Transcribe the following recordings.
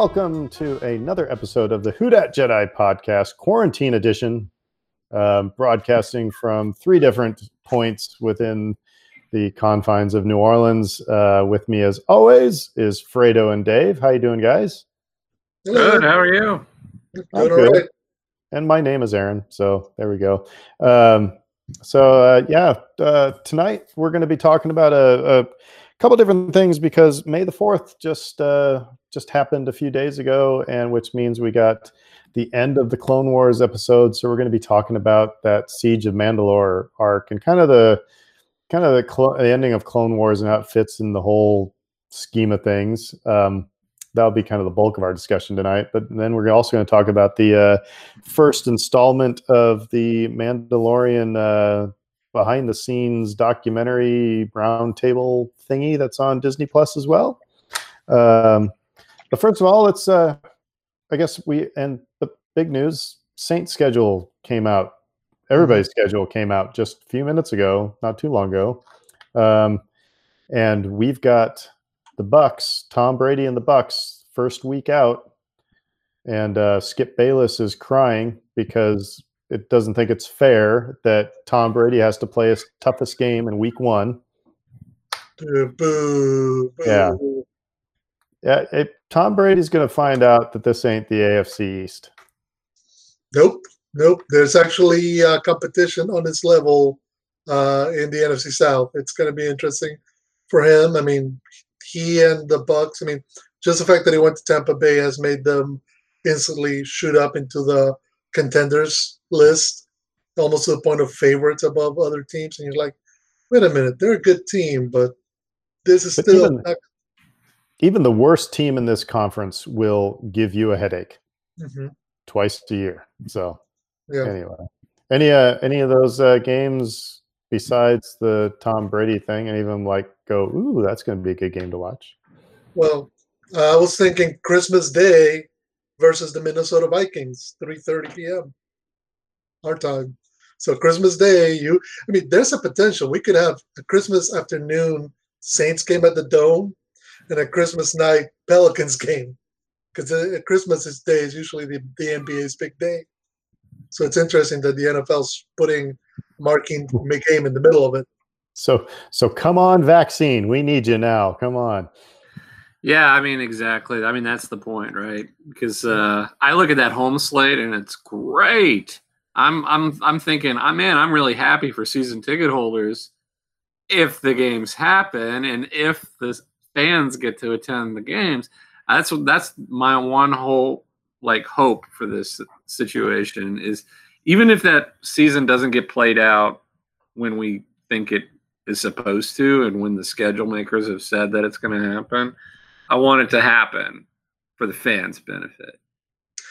and welcome to another episode of the Who Dat Jedi podcast, Quarantine Edition, um, broadcasting from three different points within the confines of New Orleans. Uh, with me, as always, is Fredo and Dave. How you doing, guys? Good. How are you? I'm good. And my name is Aaron. So there we go. Um, so uh, yeah, uh, tonight we're going to be talking about a, a couple different things because May the Fourth just uh, just happened a few days ago, and which means we got the end of the Clone Wars episode. So we're going to be talking about that Siege of Mandalore arc and kind of the kind of the, cl- the ending of Clone Wars and how it fits in the whole scheme of things. Um, that'll be kind of the bulk of our discussion tonight. But then we're also going to talk about the uh, first installment of the Mandalorian uh, behind the scenes documentary roundtable thingy that's on Disney Plus as well. Um, but first of all, it's uh, I guess we and the big news Saint schedule came out. Everybody's mm-hmm. schedule came out just a few minutes ago, not too long ago. Um, and we've got the Bucks, Tom Brady and the Bucks, first week out, and uh, Skip Bayless is crying because it doesn't think it's fair that Tom Brady has to play his toughest game in week one. Boo, boo, boo. Yeah. Yeah. It, Tom Brady's going to find out that this ain't the AFC East. Nope. Nope. There's actually uh, competition on this level uh, in the NFC South. It's going to be interesting for him. I mean, he and the Bucks. I mean, just the fact that he went to Tampa Bay has made them instantly shoot up into the contenders list, almost to the point of favorites above other teams. And you're like, wait a minute, they're a good team, but this is but still. Even, not- even, the worst team in this conference will give you a headache mm-hmm. twice a year. So, yeah. anyway, any uh, any of those uh, games besides the Tom Brady thing, and even like go, ooh, that's going to be a good game to watch. Well, uh, I was thinking Christmas Day versus the Minnesota Vikings, 3:30 p.m. our time. So Christmas Day, you I mean, there's a potential we could have a Christmas afternoon Saints game at the Dome and a Christmas night Pelicans game because Christmas Day is usually the, the NBA's big day. So it's interesting that the NFL's putting marking game in the middle of it. So so come on, vaccine. We need you now. Come on. Yeah, I mean exactly. I mean that's the point, right? Because uh, I look at that home slate and it's great. I'm I'm I'm thinking, I oh, man, I'm really happy for season ticket holders if the games happen and if the fans get to attend the games. That's that's my one whole like hope for this situation is even if that season doesn't get played out when we think it is supposed to and when the schedule makers have said that it's going to happen I want it to happen for the fans' benefit.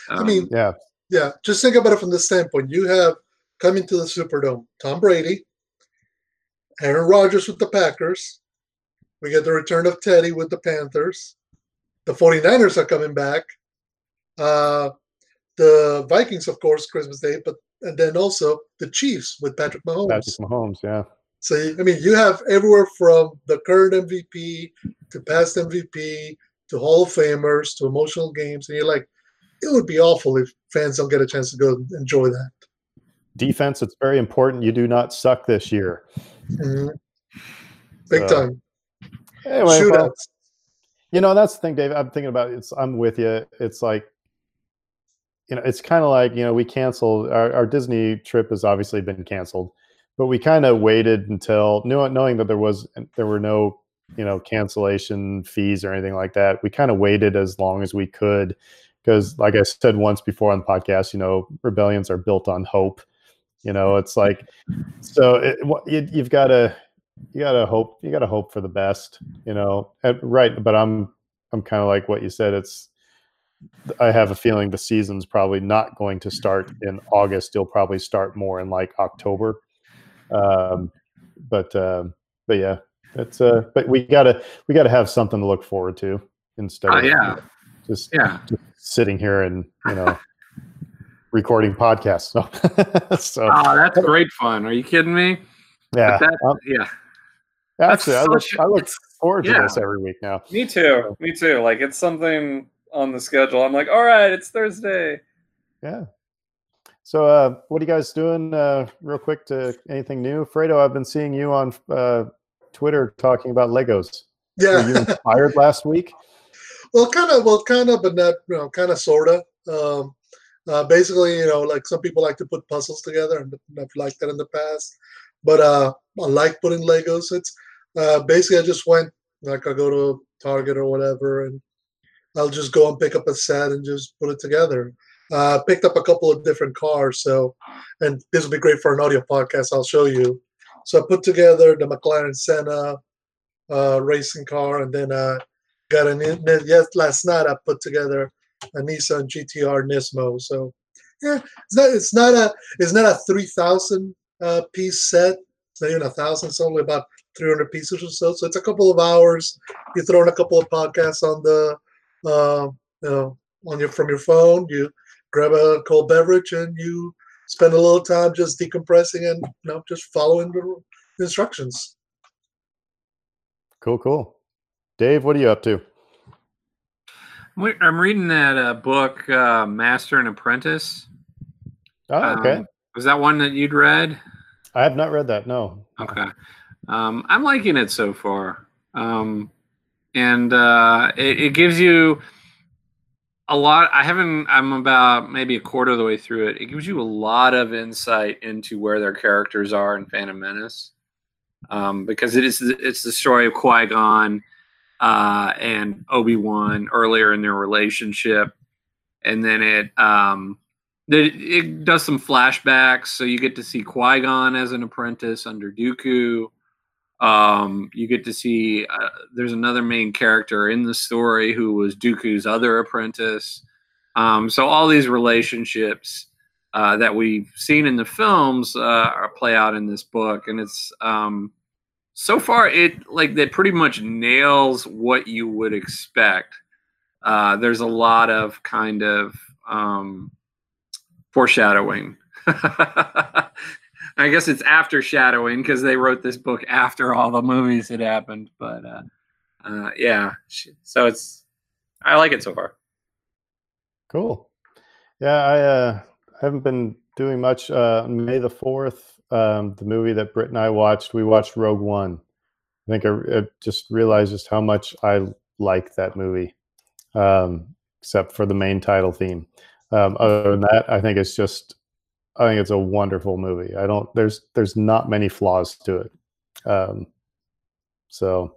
Um, I mean, yeah, yeah. Just think about it from the standpoint: you have coming to the Superdome Tom Brady, Aaron Rodgers with the Packers. We get the return of Teddy with the Panthers. The 49ers are coming back. Uh, the Vikings, of course, Christmas Day, but and then also the Chiefs with Patrick Mahomes. Patrick Mahomes, yeah. So I mean, you have everywhere from the current MVP to past MVP to Hall of Famers to emotional games, and you're like, it would be awful if fans don't get a chance to go enjoy that. Defense, it's very important. You do not suck this year. Mm-hmm. Big so, time. Anyway, well, you know that's the thing, Dave. I'm thinking about. It's. I'm with you. It's like you know, it's kind of like you know, we canceled our, our Disney trip has obviously been canceled but we kind of waited until knowing that there was there were no you know cancellation fees or anything like that we kind of waited as long as we could because like i said once before on the podcast you know rebellions are built on hope you know it's like so it, you, you've got to you got to hope you got to hope for the best you know right but i'm i'm kind of like what you said it's i have a feeling the season's probably not going to start in august you'll probably start more in like october um, but um, but yeah, it's uh, but we gotta we gotta have something to look forward to instead. Oh, of, yeah, just yeah, just sitting here and you know. recording podcasts. So, so oh, that's great fun. Are you kidding me? Yeah, that, um, yeah. Actually, I look, I look forward to yeah. this every week now. Me too. Me too. Like it's something on the schedule. I'm like, all right, it's Thursday. Yeah. So, uh, what are you guys doing? Uh, real quick to anything new, Fredo? I've been seeing you on uh, Twitter talking about Legos. Yeah. Were you inspired last week? Well, kind of. Well, kind of, but not. You know, kind of, sorta. Um, uh, basically, you know, like some people like to put puzzles together, and I've liked that in the past. But uh, I like putting Legos. It's uh, basically I just went like I go to Target or whatever, and I'll just go and pick up a set and just put it together. Uh, picked up a couple of different cars, so and this will be great for an audio podcast. I'll show you. So I put together the McLaren Senna uh, racing car, and then uh, got an yes last night I put together a Nissan GTR Nismo. So yeah, it's not it's not a it's not a three thousand uh, piece set. It's not even a thousand. It's only about three hundred pieces or so. So it's a couple of hours. You throw in a couple of podcasts on the uh, you know on your from your phone. You grab a cold beverage and you spend a little time just decompressing and you know just following the instructions. Cool, cool. Dave, what are you up to? I'm reading that uh, book, uh, Master and Apprentice. Oh, okay. Um, was that one that you'd read? I have not read that. No. Okay. Um, I'm liking it so far. Um, and uh, it, it, gives you a lot. I haven't, I'm about maybe a quarter of the way through it. It gives you a lot of insight into where their characters are in Phantom Menace. Um, because it is it's the story of Qui Gon uh, and Obi Wan earlier in their relationship, and then it um, it, it does some flashbacks, so you get to see Qui Gon as an apprentice under Dooku. Um, you get to see uh, there's another main character in the story who was Dooku's other apprentice. Um, so all these relationships uh, that we've seen in the films uh, play out in this book, and it's um, so far it like that pretty much nails what you would expect. Uh, there's a lot of kind of um, foreshadowing. I guess it's after shadowing because they wrote this book after all the movies had happened. But uh, uh, yeah, so it's I like it so far. Cool. Yeah, I uh, haven't been doing much. Uh, May the fourth, um, the movie that Britt and I watched, we watched Rogue One. I think I, I just realized just how much I like that movie, um, except for the main title theme. Um, other than that, I think it's just, I think it's a wonderful movie. I don't, there's, there's not many flaws to it. Um, so,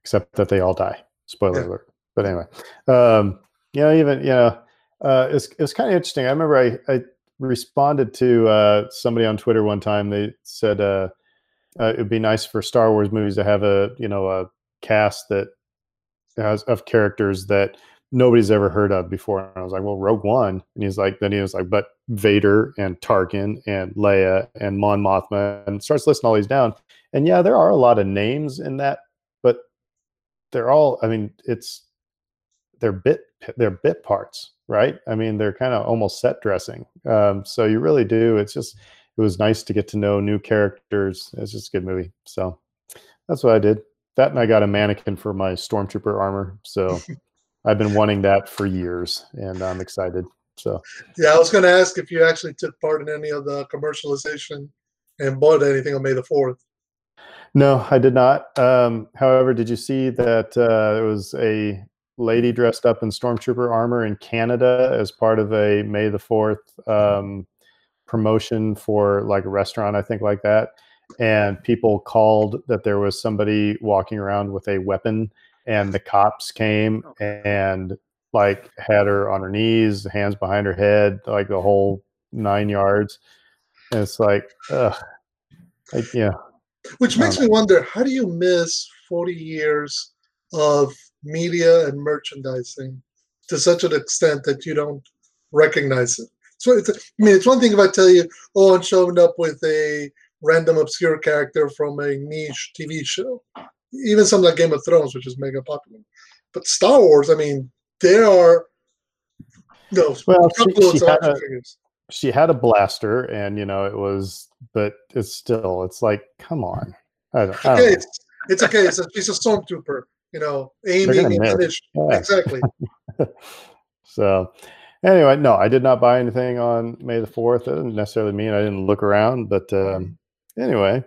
except that they all die. Spoiler yeah. alert. But anyway, um, you know, even you know, uh, it's it's kind of interesting. I remember I I responded to uh, somebody on Twitter one time. They said uh, uh, it'd be nice for Star Wars movies to have a you know a cast that has of characters that nobody's ever heard of before. And I was like, well, Rogue One. And he's like, then he was like, but Vader and Tarkin and Leia and Mon Mothma and starts listing all these down. And yeah, there are a lot of names in that, but they're all, I mean, it's, they're bit, they're bit parts, right? I mean, they're kind of almost set dressing. Um, so you really do. It's just, it was nice to get to know new characters. It's just a good movie. So that's what I did. That and I got a mannequin for my stormtrooper armor. So I've been wanting that for years, and I'm excited. So yeah, I was going to ask if you actually took part in any of the commercialization and bought anything on May the Fourth. No, I did not. Um, however, did you see that uh, there was a lady dressed up in stormtrooper armor in Canada as part of a May the Fourth um, promotion for like a restaurant, I think, like that. And people called that there was somebody walking around with a weapon and the cops came oh. and like had her on her knees, hands behind her head, like the whole nine yards. And it's like, ugh, like, yeah. Which makes um, me wonder, how do you miss 40 years of media and merchandising to such an extent that you don't recognize it? So it's, I mean, it's one thing if I tell you, oh, I'm showing up with a random obscure character from a niche TV show even some like Game of Thrones, which is mega popular. But Star Wars, I mean, there are no well, she, she, had a, she had a blaster, and you know it was, but it's still, it's like, come on. I don't, I don't okay, it's, it's, okay. It's a, she's a stormtrooper, you know, aiming and. Yeah. Exactly. so anyway, no, I did not buy anything on May the fourth. It doesn't necessarily mean I didn't look around, but um, anyway.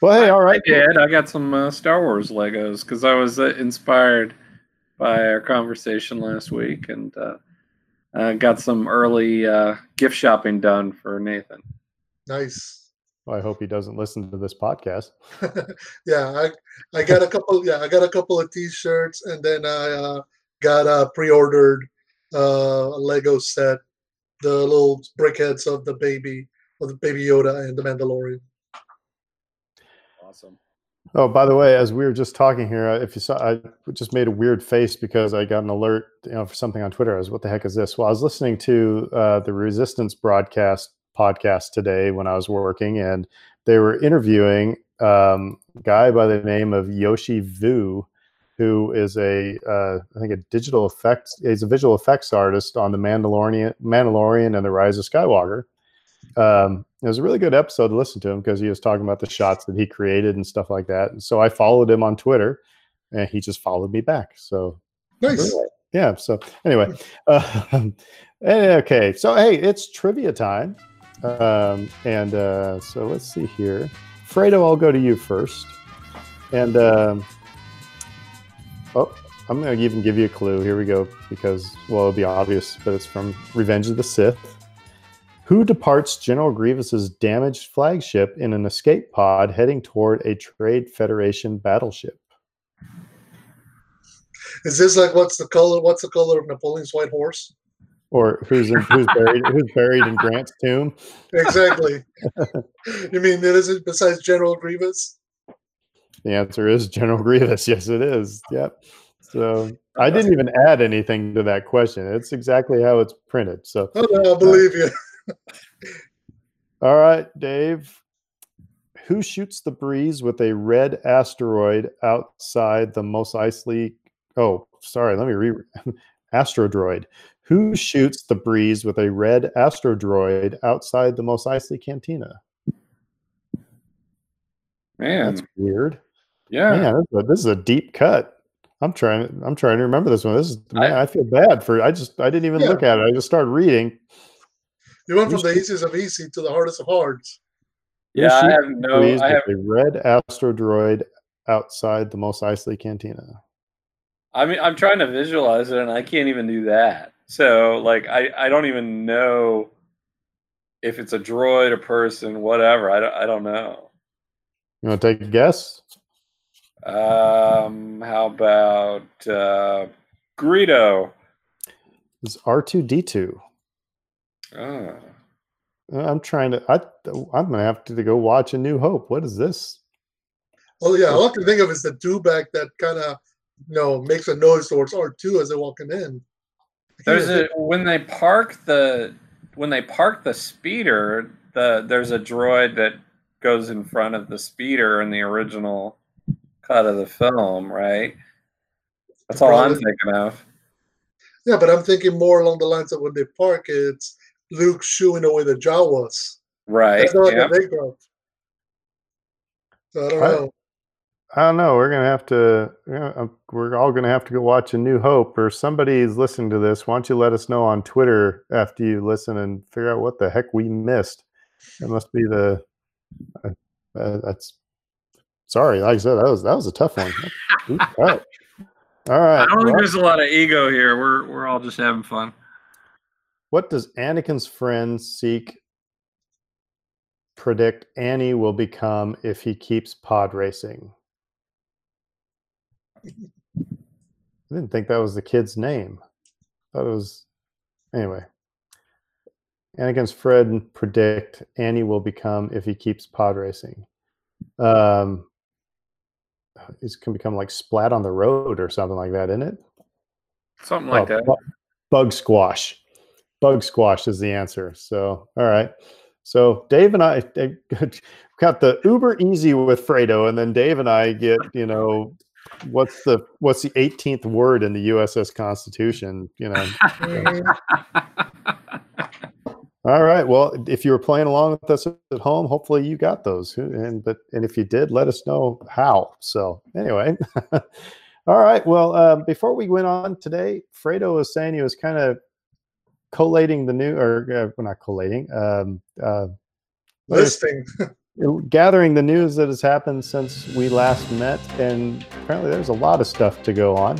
Well, hey, all right. I did. I got some uh, Star Wars Legos because I was uh, inspired by our conversation last week, and uh, uh, got some early uh, gift shopping done for Nathan. Nice. Well, I hope he doesn't listen to this podcast. yeah, I I got a couple. Yeah, I got a couple of T-shirts, and then I uh, got a pre-ordered uh, a Lego set, the little brickheads of the baby of the baby Yoda and the Mandalorian. Awesome. Oh, by the way, as we were just talking here, if you saw, I just made a weird face because I got an alert, you know, for something on Twitter. I was, what the heck is this? Well, I was listening to uh, the Resistance broadcast podcast today when I was working, and they were interviewing um, a guy by the name of Yoshi Vu, who is a, uh, I think, a digital effects, he's a visual effects artist on the Mandalorian, Mandalorian, and the Rise of Skywalker um, it was a really good episode to listen to him because he was talking about the shots that he created and stuff like that. And so I followed him on Twitter, and he just followed me back. So nice. Yeah. So anyway, uh, okay. So hey, it's trivia time, um, and uh, so let's see here. Fredo, I'll go to you first, and um, oh. I'm going to even give you a clue. Here we go, because, well, it'll be obvious, but it's from Revenge of the Sith. Who departs General Grievous's damaged flagship in an escape pod heading toward a Trade Federation battleship? Is this like what's the color? What's the color of Napoleon's white horse? Or who's in, who's buried who's buried in Grant's tomb? Exactly. you mean it isn't besides General Grievous? The answer is General Grievous. Yes, it is. Yep. So I didn't even add anything to that question. It's exactly how it's printed. So oh, no, I believe you. All right, Dave. Who shoots the breeze with a red asteroid outside the Mos Eisley? Oh, sorry. Let me re. Astrodroid. Who shoots the breeze with a red astrodroid outside the Mos Eisley Cantina? Man, that's weird. Yeah, Man, this, is a, this is a deep cut. I'm trying. I'm trying to remember this one. This is. Man, I, I feel bad for. I just. I didn't even yeah. look at it. I just started reading. You went from the easiest of easy to the hardest of hards. Yeah, I have no. I have a red astrodroid outside the Mos Eisley Cantina. I mean, I'm trying to visualize it, and I can't even do that. So, like, I I don't even know if it's a droid, a person, whatever. I don't, I don't know. You want to take a guess? Um, how about uh, Greedo? It's R two D two. Ah. I'm trying to. I, I'm gonna have to, go watch A New Hope. What is this? Oh yeah, all I can think of is the dewback that kind of, you know, makes a noise towards R two as they're walking in. There's a when they park the when they park the speeder, the there's a droid that goes in front of the speeder in the original cut of the film, right? That's all I'm thinking of. Yeah, but I'm thinking more along the lines of when they park, it's Luke shooing away the Jawas. Right. That's not yep. big So I don't I, know. I don't know. We're gonna have to. Uh, we're all gonna have to go watch A New Hope, or somebody's listening to this. Why don't you let us know on Twitter after you listen and figure out what the heck we missed? It must be the. Uh, uh, that's. Sorry, like I said, that was that was a tough one. all right. All right. I don't well, think there's a lot of ego here. We're we're all just having fun. What does Anakin's friend seek predict Annie will become if he keeps pod racing? I didn't think that was the kid's name. I thought it was anyway. Anakin's friend predict Annie will become if he keeps pod racing. Um, he's can become like splat on the road or something like that, isn't it? Something like oh, that. Bug squash. Bug squash is the answer. So, all right. So Dave and I got the uber easy with Fredo, and then Dave and I get, you know, what's the what's the 18th word in the USS Constitution? You know. All right. Well, if you were playing along with us at home, hopefully you got those. And but and if you did, let us know how. So anyway, All right. Well, uh, before we went on today, Fredo was saying he was kind of collating the new, or uh, well, not collating, um, uh, Listing. gathering the news that has happened since we last met, and apparently there's a lot of stuff to go on.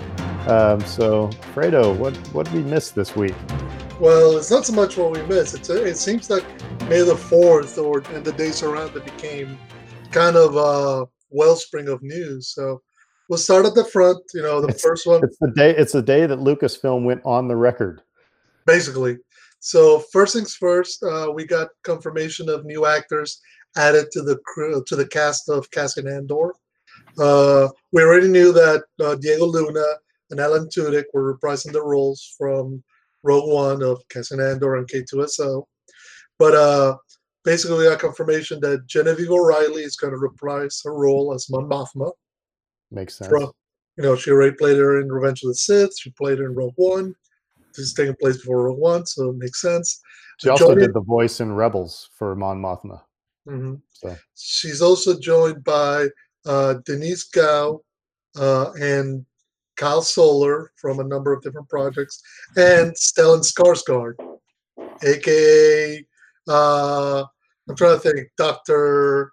Um, so, Fredo, what what did we miss this week? Well, it's not so much what we missed. It's a, it seems like May the Fourth or and the days around it became kind of a wellspring of news. So we'll start at the front. You know, the It's- first one It's the day. It's the day that Lucasfilm went on the record. Basically. So first things first, uh, we got confirmation of new actors added to the crew to the cast of Cassian Andor. Uh, we already knew that uh, Diego Luna and Alan Tudyk were reprising the roles from Rogue One of Cassian Andor and K2SO, but uh, basically we got confirmation that Genevieve O'Reilly is going to reprise her role as Mon Mothma. Makes sense. From, you know, she already played her in Revenge of the Sith. She played her in Rogue One. This is taking place before Rogue One, so it makes sense. She also did the voice in Rebels for Mon Mothma. Mhm. So She's also joined by uh, Denise Gao uh, and Kyle Soller from a number of different projects, and Stellan Skarsgård, aka uh, I'm trying to think, Doctor.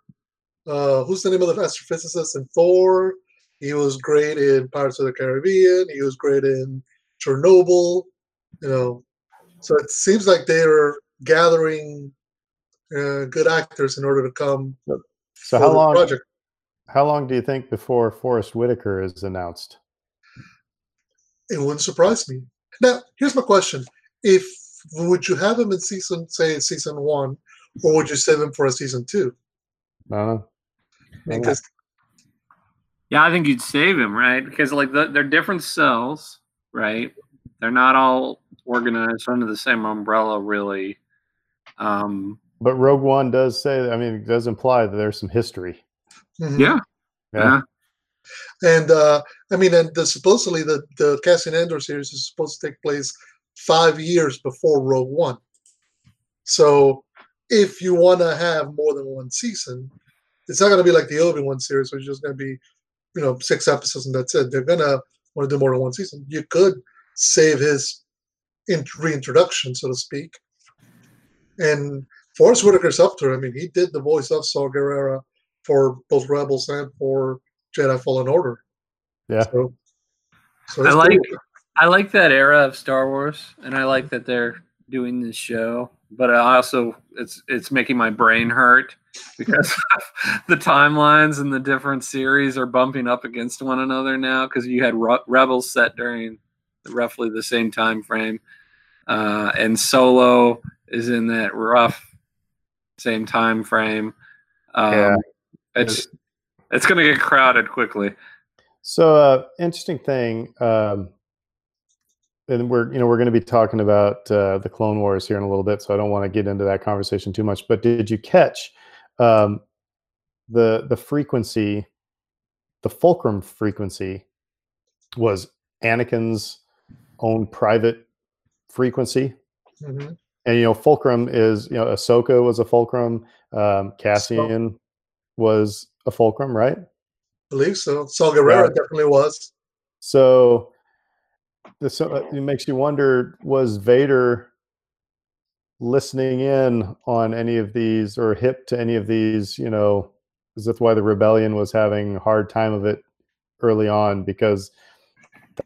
Uh, who's the name of the astrophysicist in Thor? He was great in Pirates of the Caribbean. He was great in Chernobyl. You know, so it seems like they are gathering uh, good actors in order to come. So how long- Project. how long do you think before Forest Whitaker is announced? It wouldn't surprise me. Now, here's my question: If would you have him in season, say season one, or would you save him for a season two? I don't know. Because Yeah, I think you'd save him, right? Because like the, they're different cells, right? They're not all organized under the same umbrella, really. Um, But Rogue One does say, I mean, it does imply that there's some history. Mhm. yeah, Yeah. and uh, I mean, and the, supposedly the the Cassian Andor series is supposed to take place five years before Rogue One. So, if you want to have more than one season, it's not going to be like the Obi Wan series, which is just going to be, you know, six episodes and that's it. They're going to want to do more than one season. You could save his in- reintroduction, so to speak. And Forest Whitaker's up to it. I mean, he did the voice of Saw Gerrera for both Rebels and for Jedi Fallen Order. Yeah. So, so I like- pretty- I like that era of Star Wars, and I like that they're doing this show. But I also, it's it's making my brain hurt because the timelines and the different series are bumping up against one another now. Because you had Re- Rebels set during roughly the same time frame, uh, and Solo is in that rough same time frame. Um, Yeah. It's it's going to get crowded quickly. So, uh, interesting thing. Um, and we're, you know, we're going to be talking about uh, the Clone Wars here in a little bit, so I don't want to get into that conversation too much. But did you catch um, the the frequency, the fulcrum frequency, was Anakin's own private frequency? Mhm. and you know fulcrum is you know ahsoka was a fulcrum um cassian was a fulcrum right I believe so. Saw Gerrera Yeah. definitely was. so this uh, it makes you wonder was vader listening in on any of these or hip to any of these you know is that why the rebellion was having a hard time of it early on because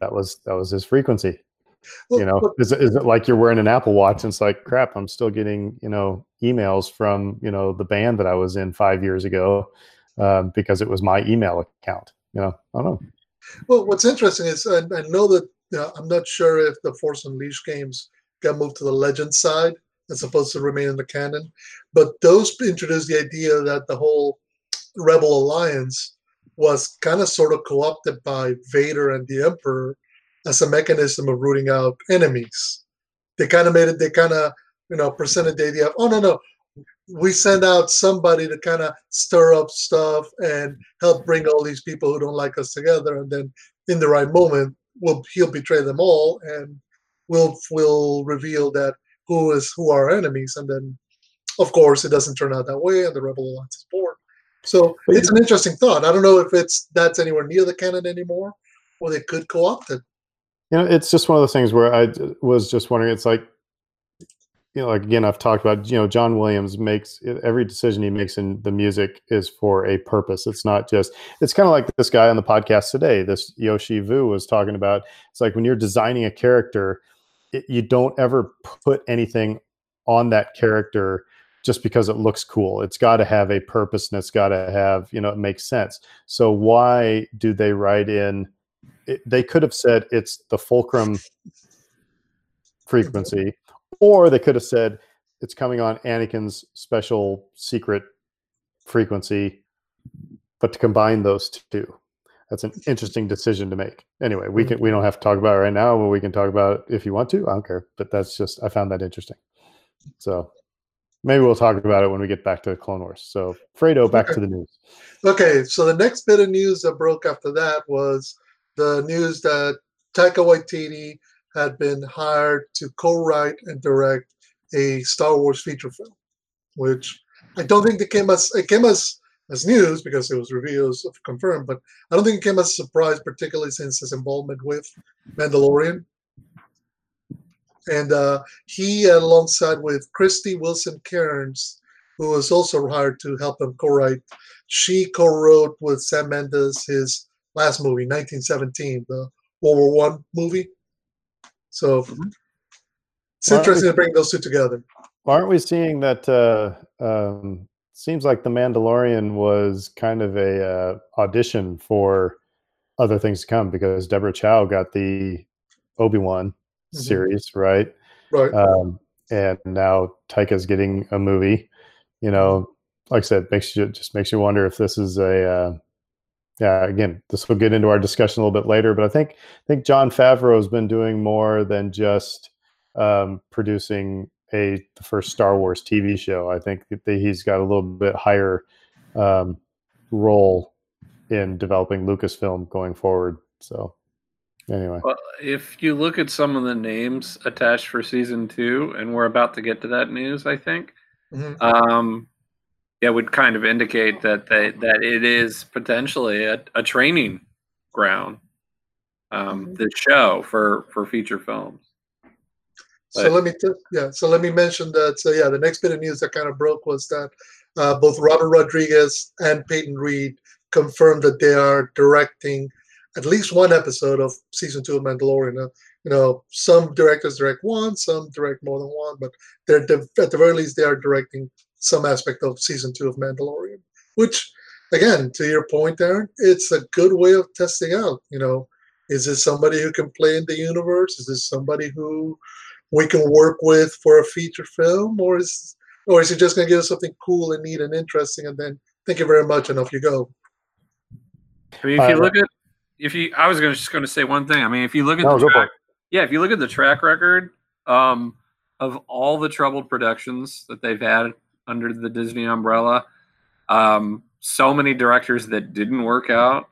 that was that was his frequency you know is it, is it like you're wearing an apple watch and it's like crap i'm still getting you know emails from you know the band that i was in five years ago um, because it was my email account you know? I don't know. Well, what's interesting is I, I know that uh, I'm not sure if the Force Unleashed games got moved to the Legend side as opposed to remain in the canon, but those introduced the idea that the whole Rebel Alliance was kind of sort of co-opted by Vader and the Emperor as a mechanism of rooting out enemies. They kind of made it. They kind of you know presented the idea of oh no no we send out somebody to kind of stir up stuff and help bring all these people who don't like us together and then in the right moment we'll he'll betray them all and we'll we'll reveal that who is who are enemies and then of course it doesn't turn out that way and the rebel alliance is born so it's an interesting thought i don't know if it's that's anywhere near the canon anymore or they could co-opt it. You know, it's just one of those things where I was just wondering. It's like, you know, like again, I've talked about. You know, John Williams makes every decision he makes in the music is for a purpose. It's not just. It's kind of like this guy on the podcast today. This Yoshi Vu was talking about. It's like when you're designing a character, it, you don't ever put anything on that character just because it looks cool. It's got to have a purpose and it's got to have, you know, it makes sense. So why do they write in? It, they could have said it's the fulcrum frequency, or they could have said it's coming on Anakin's special secret frequency, but to combine those two, that's an interesting decision to make. Anyway, we can we don't have to talk about it right now, but we can talk about it if you want to. I don't care, but that's just I found that interesting. So maybe we'll talk about it when we get back to Clone Wars. So Fredo, back Okay. to the news. Okay, so the next bit of news that broke after that was the news that Taika Waititi had been hired to co-write and direct a Star Wars feature film, which I don't think it came as it came as as news because it was reviews confirmed, but I don't think it came as a surprise, particularly since his involvement with Mandalorian. And uh, he, alongside with Krysty Wilson Cairns, who was also hired to help him co-write she co-wrote with Sam Mendes his last movie, 1917, the World War One movie. So it's Well, interesting to bring those two together. Aren't we seeing that? Uh, um, seems like the Mandalorian was kind of a uh, audition for other things to come because Deborah Chow got the Obi Wan Mhm. series, right? Right. um, and now Taika's getting a movie. You know, like I said, makes you just makes you wonder if this is a. Yeah, again, this will get into our discussion a little bit later, but I think I think Jon Favreau has been doing more than just um, producing a the first Star Wars TV show. I think that he's got a little bit higher um, role in developing Lucasfilm going forward. So, anyway, Well, if you look at some of the names attached for season two, and we're about to get to that news, I think, Mhm. um, yeah, would kind of indicate that they, that it is potentially a, a training ground. Um, Mhm. the show for for feature films. So let me t- yeah. So let me mention that. So yeah, the next bit of news that kind of broke was that uh, both Robert Rodriguez and Peyton Reed confirmed that they are directing at least one episode of season two of Mandalorian. Uh, you know, some directors direct one, some direct more than one, but they're de- at the very least they are directing some aspect of season two of Mandalorian. Which, again, to your point, Aaron, it's a good way of testing out. You know, is this somebody who can play in the universe? Is this somebody who we can work with for a feature film, or is or is it just going to give us something cool and neat and interesting, and then thank you very much, and off you go? I mean, if you look at if you, I was gonna, just going to say one thing. I mean, if you look at No, the track, yeah, if you look at the track record um, of all the troubled productions that they've had under the Disney umbrella, um, so many directors that didn't work out.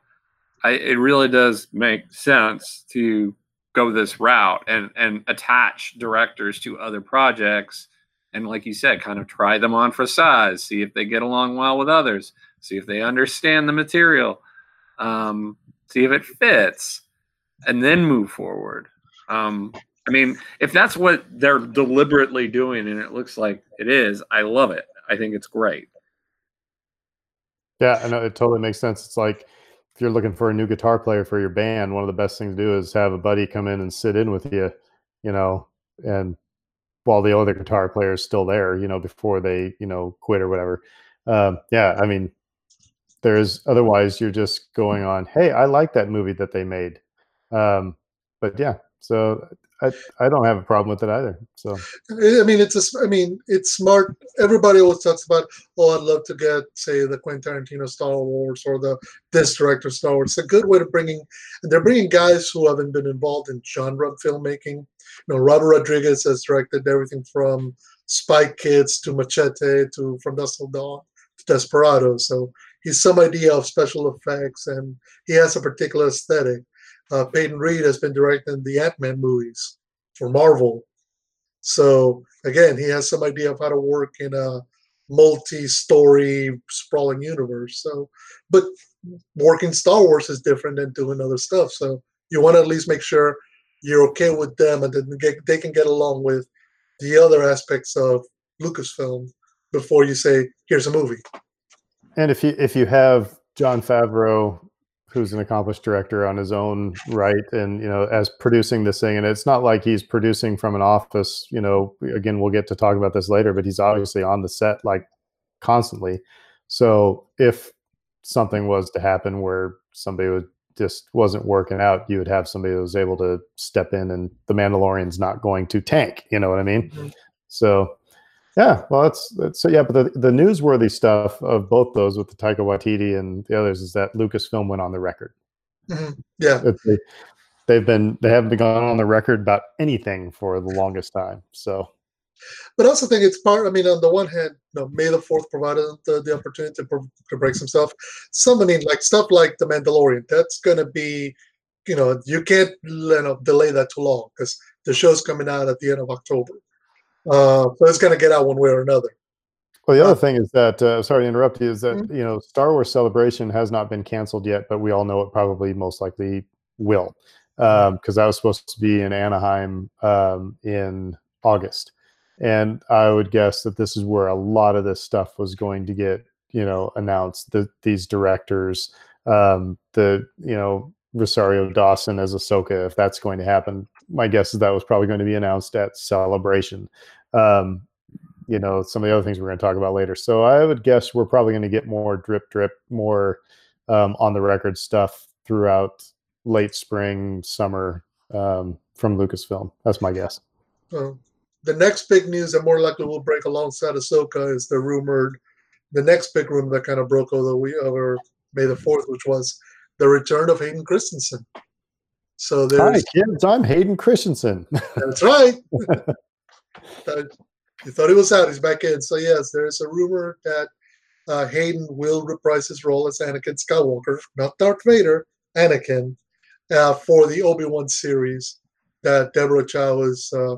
I, it really does make sense to go this route and and attach directors to other projects and like you said kind of try them on for size see if they get along well with others see if they understand the material um, see if it fits and then move forward um, i mean if that's what they're deliberately doing and it looks like it is i love it i think it's great Yeah, I know it totally makes sense. It's like if you're looking for a new guitar player for your band, one of the best things to do is have a buddy come in and sit in with you, you know, and while the other guitar player is still there, you know, before they, you know, quit or whatever. Um, yeah, I mean, there's otherwise you're just going on, hey, I like that movie that they made. Um, but yeah, so I, I don't have a problem with it either. So I mean, it's a, I mean, it's smart. Everybody always talks about, oh, I'd love to get, say, the Quentin Tarantino Star Wars or the this director Star Wars. It's a good way to bringing, they're bringing guys who haven't been involved in genre filmmaking. You know, Robert Rodriguez has directed everything from Spy Kids to Machete to From Dusk Till Dawn to Desperado. So he's some idea of special effects, and he has a particular aesthetic. Uh, Peyton Reed has been directing the Ant Man movies for Marvel. So again, he has some idea of how to work in a multi-story sprawling universe. So, but working Star Wars is different than doing other stuff. So you want to at least make sure you're okay with them and that they can get along with the other aspects of Lucasfilm before you say, "Here's a movie." And if you if you have Jon Favreau, who's an accomplished director on his own right, and you know, as producing this thing, and it's not like he's producing from an office. You know, again, we'll get to talk about this later, but he's obviously on the set like constantly. So if something was to happen where somebody would just wasn't working out, you would have somebody that was able to step in, and the Mandalorian's not going to tank. You know what I mean? Mm-hmm. So yeah, well, that's, that's so yeah. But the, the newsworthy stuff of both those with the Taika Waititi and the others is that Lucasfilm went on the record. Mm-hmm. Yeah, they, they've been they haven't been gone on the record about anything for the longest time. So, but I also think it's part. I mean, on the one hand, you know, May the Fourth provided the, the opportunity to, to break some stuff. Some, I mean, like stuff like the Mandalorian. That's going to be, you know, you can't you know delay that too long because the show's coming out at the end of October. Uh, so it's going to get out one way or another. Well, the other uh, thing is that, uh, sorry to interrupt you, is that, mm-hmm. you know, Star Wars Celebration has not been canceled yet, but we all know it probably most likely will because um, that was supposed to be in Anaheim um, in August. And I would guess that this is where a lot of this stuff was going to get, you know, announced. The, these directors, um, the, you know, Rosario Dawson as Ahsoka, if that's going to happen. My guess is that was probably going to be announced at Celebration um, you know, some of the other things we're going to talk about later. So I would guess we're probably going to get more drip drip, more um, on the record stuff throughout late spring, summer um, from Lucasfilm. That's my guess. The next big news that more likely will break alongside Ahsoka is the rumored, the next big rumor that kind of broke over, the, over May the 4th, which was the return of Hayden Christensen. So there's. Hi, kids. I'm Hayden Christensen. That's right. you thought he was out. He's back in. So yes, there is a rumor that uh, Hayden will reprise his role as Anakin Skywalker, not Darth Vader, Anakin, uh, for the Obi Wan series that Deborah Chow is uh,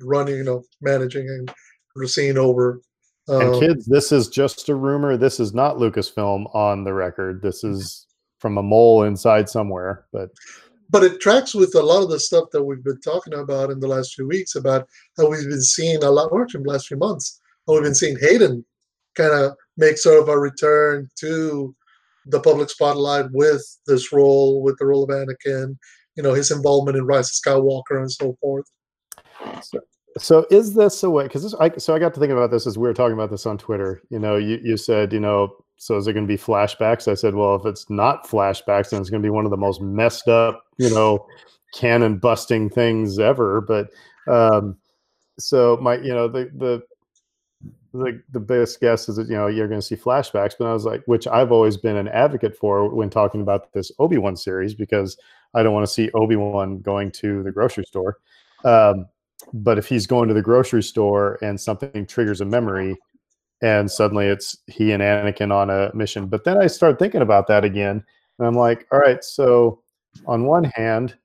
running, you know, managing and seeing over. and um, kids, this is just a rumor. This is not Lucasfilm on the record. This is from a mole inside somewhere. But but it tracks with a lot of the stuff that we've been talking about in the last few weeks about how we've been seeing a lot more in the last few months. How we've been seeing Hayden kind of make sort of a return to the public spotlight with this role, with the role of Anakin, you know, his involvement in Rise of Skywalker and so forth. So, so is this a way? Because I so I got to thinking about this as we were talking about this on Twitter. You know, you you said you know so is it going to be flashbacks? I said, well, if it's not flashbacks, then it's going to be one of the most messed up, you know, canon busting things ever. But um, so my, you know, the the the the guess is that you know you're going to see flashbacks. But I was like, which I've always been an advocate for when talking about this Obi Wan series because I don't want to see Obi Wan going to the grocery store. Um, but if he's going to the grocery store and something triggers a memory, and suddenly it's he and Anakin on a mission. But then I start thinking about that again, and I'm like, all right, so on one hand,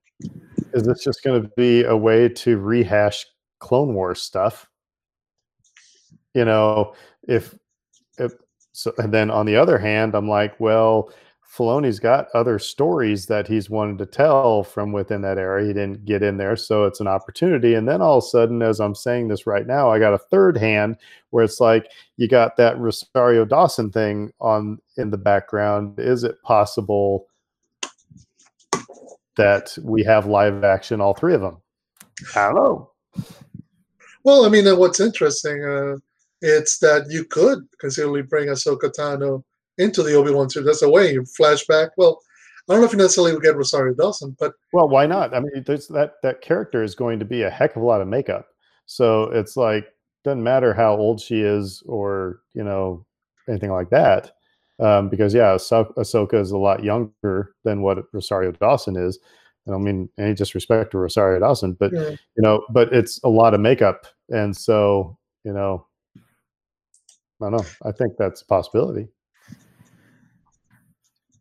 is this just going to be a way to rehash Clone Wars stuff? You know, if if so, and then on the other hand, I'm like, well, Filoni's got other stories that he's wanted to tell from within that area. He didn't get in there, so it's an opportunity. And then all of a sudden, as I'm saying this right now, I got a third hand where it's like you got that Rosario Dawson thing on in the background. Is it possible that we have live action, all three of them? I don't know. Well, I mean, what's interesting, uh, it's that you could conceivably bring Ahsoka Tano into the Obi Wan series. That's a way you flashback. Well, I don't know if you necessarily would get Rosario Dawson, but well, why not? I mean, there's that that character is going to be a heck of a lot of makeup, so it's like doesn't matter how old she is or you know anything like that, um, because yeah, ah- Ahsoka is a lot younger than what Rosario Dawson is. I don't mean any disrespect to Rosario Dawson, but yeah. you know, but it's a lot of makeup, and so you know, I don't know. I think that's a possibility.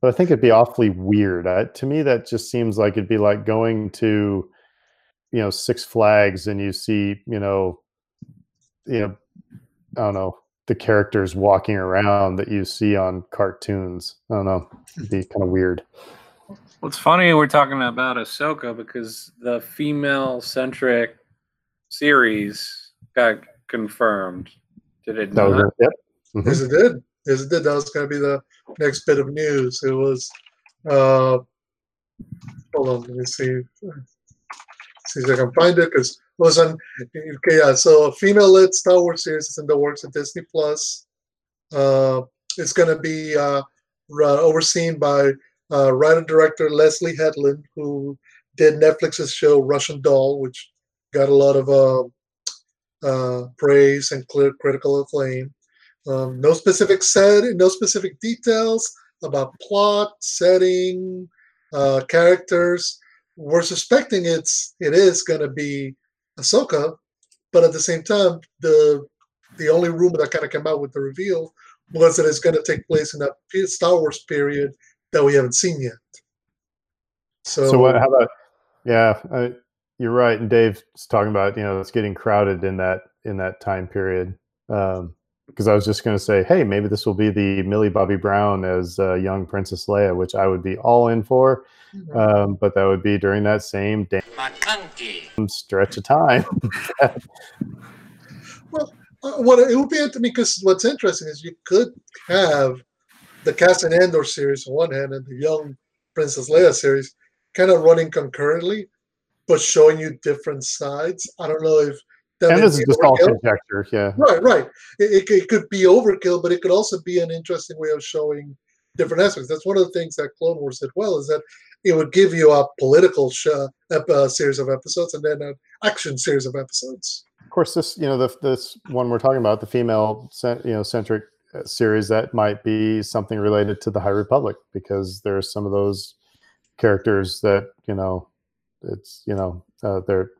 But I think it'd be awfully weird. Uh, to me, that just seems like it'd be like going to, you know, Six Flags and you see, you know, you know, I don't know, the characters walking around that you see on cartoons. I don't know. It'd be kind of weird. Well, it's funny we're talking about Ahsoka because the female-centric series got confirmed. Did it That was not? it. Yep. Mhm. Yes, it did. Yes, it did. That was going to be the next bit of news. It was. Uh, hold on, let me see. See if I can find it because it was on. Okay, yeah. So a female-led Star Wars series is in the works at Disney Plus. Uh, it's going to be uh, overseen by uh, writer director Leslye Headland, who did Netflix's show Russian Doll, which got a lot of uh, uh, praise and clear critical acclaim. Um, no specific said, no specific details about plot, setting, uh, characters. We're suspecting it's it is going to be Ahsoka, but at the same time, the the only rumor that kind of came out with the reveal was that it's going to take place in that Star Wars period that we haven't seen yet. So, So what? How about? Yeah, I, you're right. And Dave's talking about you know it's getting crowded in that in that time period. Um, because I was just going to say, hey, maybe this will be the Millie Bobby Brown as uh, young Princess Leia, which I would be all in for. Um, but that would be during that same damn stretch of time. Uh, what it would be interesting because what's interesting is you could have the Cassian Andor series on one hand and the young Princess Leia series kind of running concurrently, but showing you different sides. I don't know if that and this is just all conjecture. Yeah. Right, right. It, it, could- it could be overkill, but it could also be an interesting way of showing different aspects. That's one of the things that Clone Wars did well is that it would give you a political ep- uh, series of episodes and then an action series of episodes. Of course, this you know the, this one we're talking about the female you know centric uh, series that might be something related to the High Republic because there's some of those characters that you know it's you know uh, they're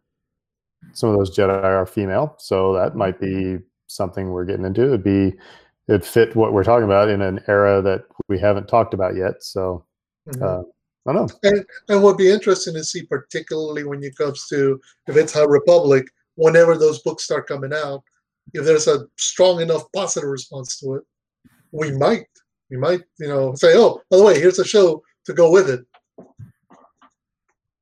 some of those Jedi are female, so that might be something we're getting into. It'd be it'd fit what we're talking about in an era that we haven't talked about yet. So Mhm. uh, I don't know. And and what would be interesting to see, particularly when it comes to if it's High Republic, whenever those books start coming out, if there's a strong enough positive response to it, we might we might you know say, oh, by the way, here's a show to go with it.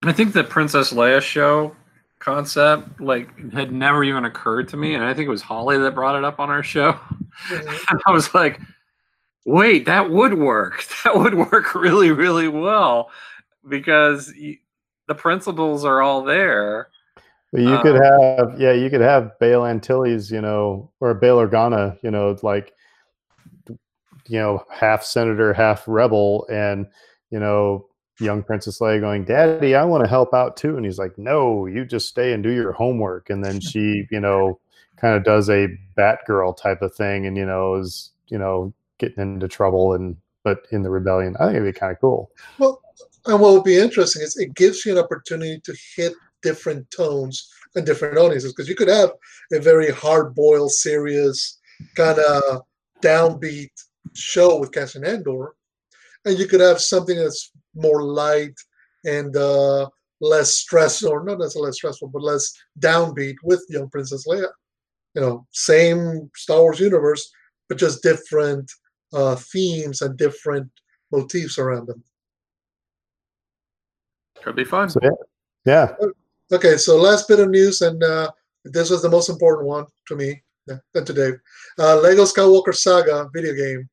I think the Princess Leia show concept like had never even occurred to me, and I think it was Holly that brought it up on our show. Mhm. And I was like, "Wait, that would work. That would work really, really well because y- the principles are all there." But you could Um, have, yeah, you could have Bail Antilles, you know, or Bail Organa, you know, like, you know, half senator, half rebel, and you know, young Princess Leia going, "Daddy, I want to help out too," and he's like, "No, you just stay and do your homework." And then she, you know, kind of does a Batgirl type of thing, and you know, is you know, getting into trouble, and but in the rebellion, I think it'd be kind of cool. Well, and what would be interesting is it gives you an opportunity to hit different tones and different audiences because you could have a very hard-boiled, serious, kind of downbeat show with Cassian Andor, and you could have something that's more light and uh, less stressful, or not necessarily less stressful, but less downbeat with young Princess Leia. You know, same Star Wars universe, but just different uh, themes and different motifs around them. Could be fun. So yeah, yeah. Okay, so last bit of news, and uh, this was the most important one to me uh, and to Dave. Uh, Lego Skywalker Saga video game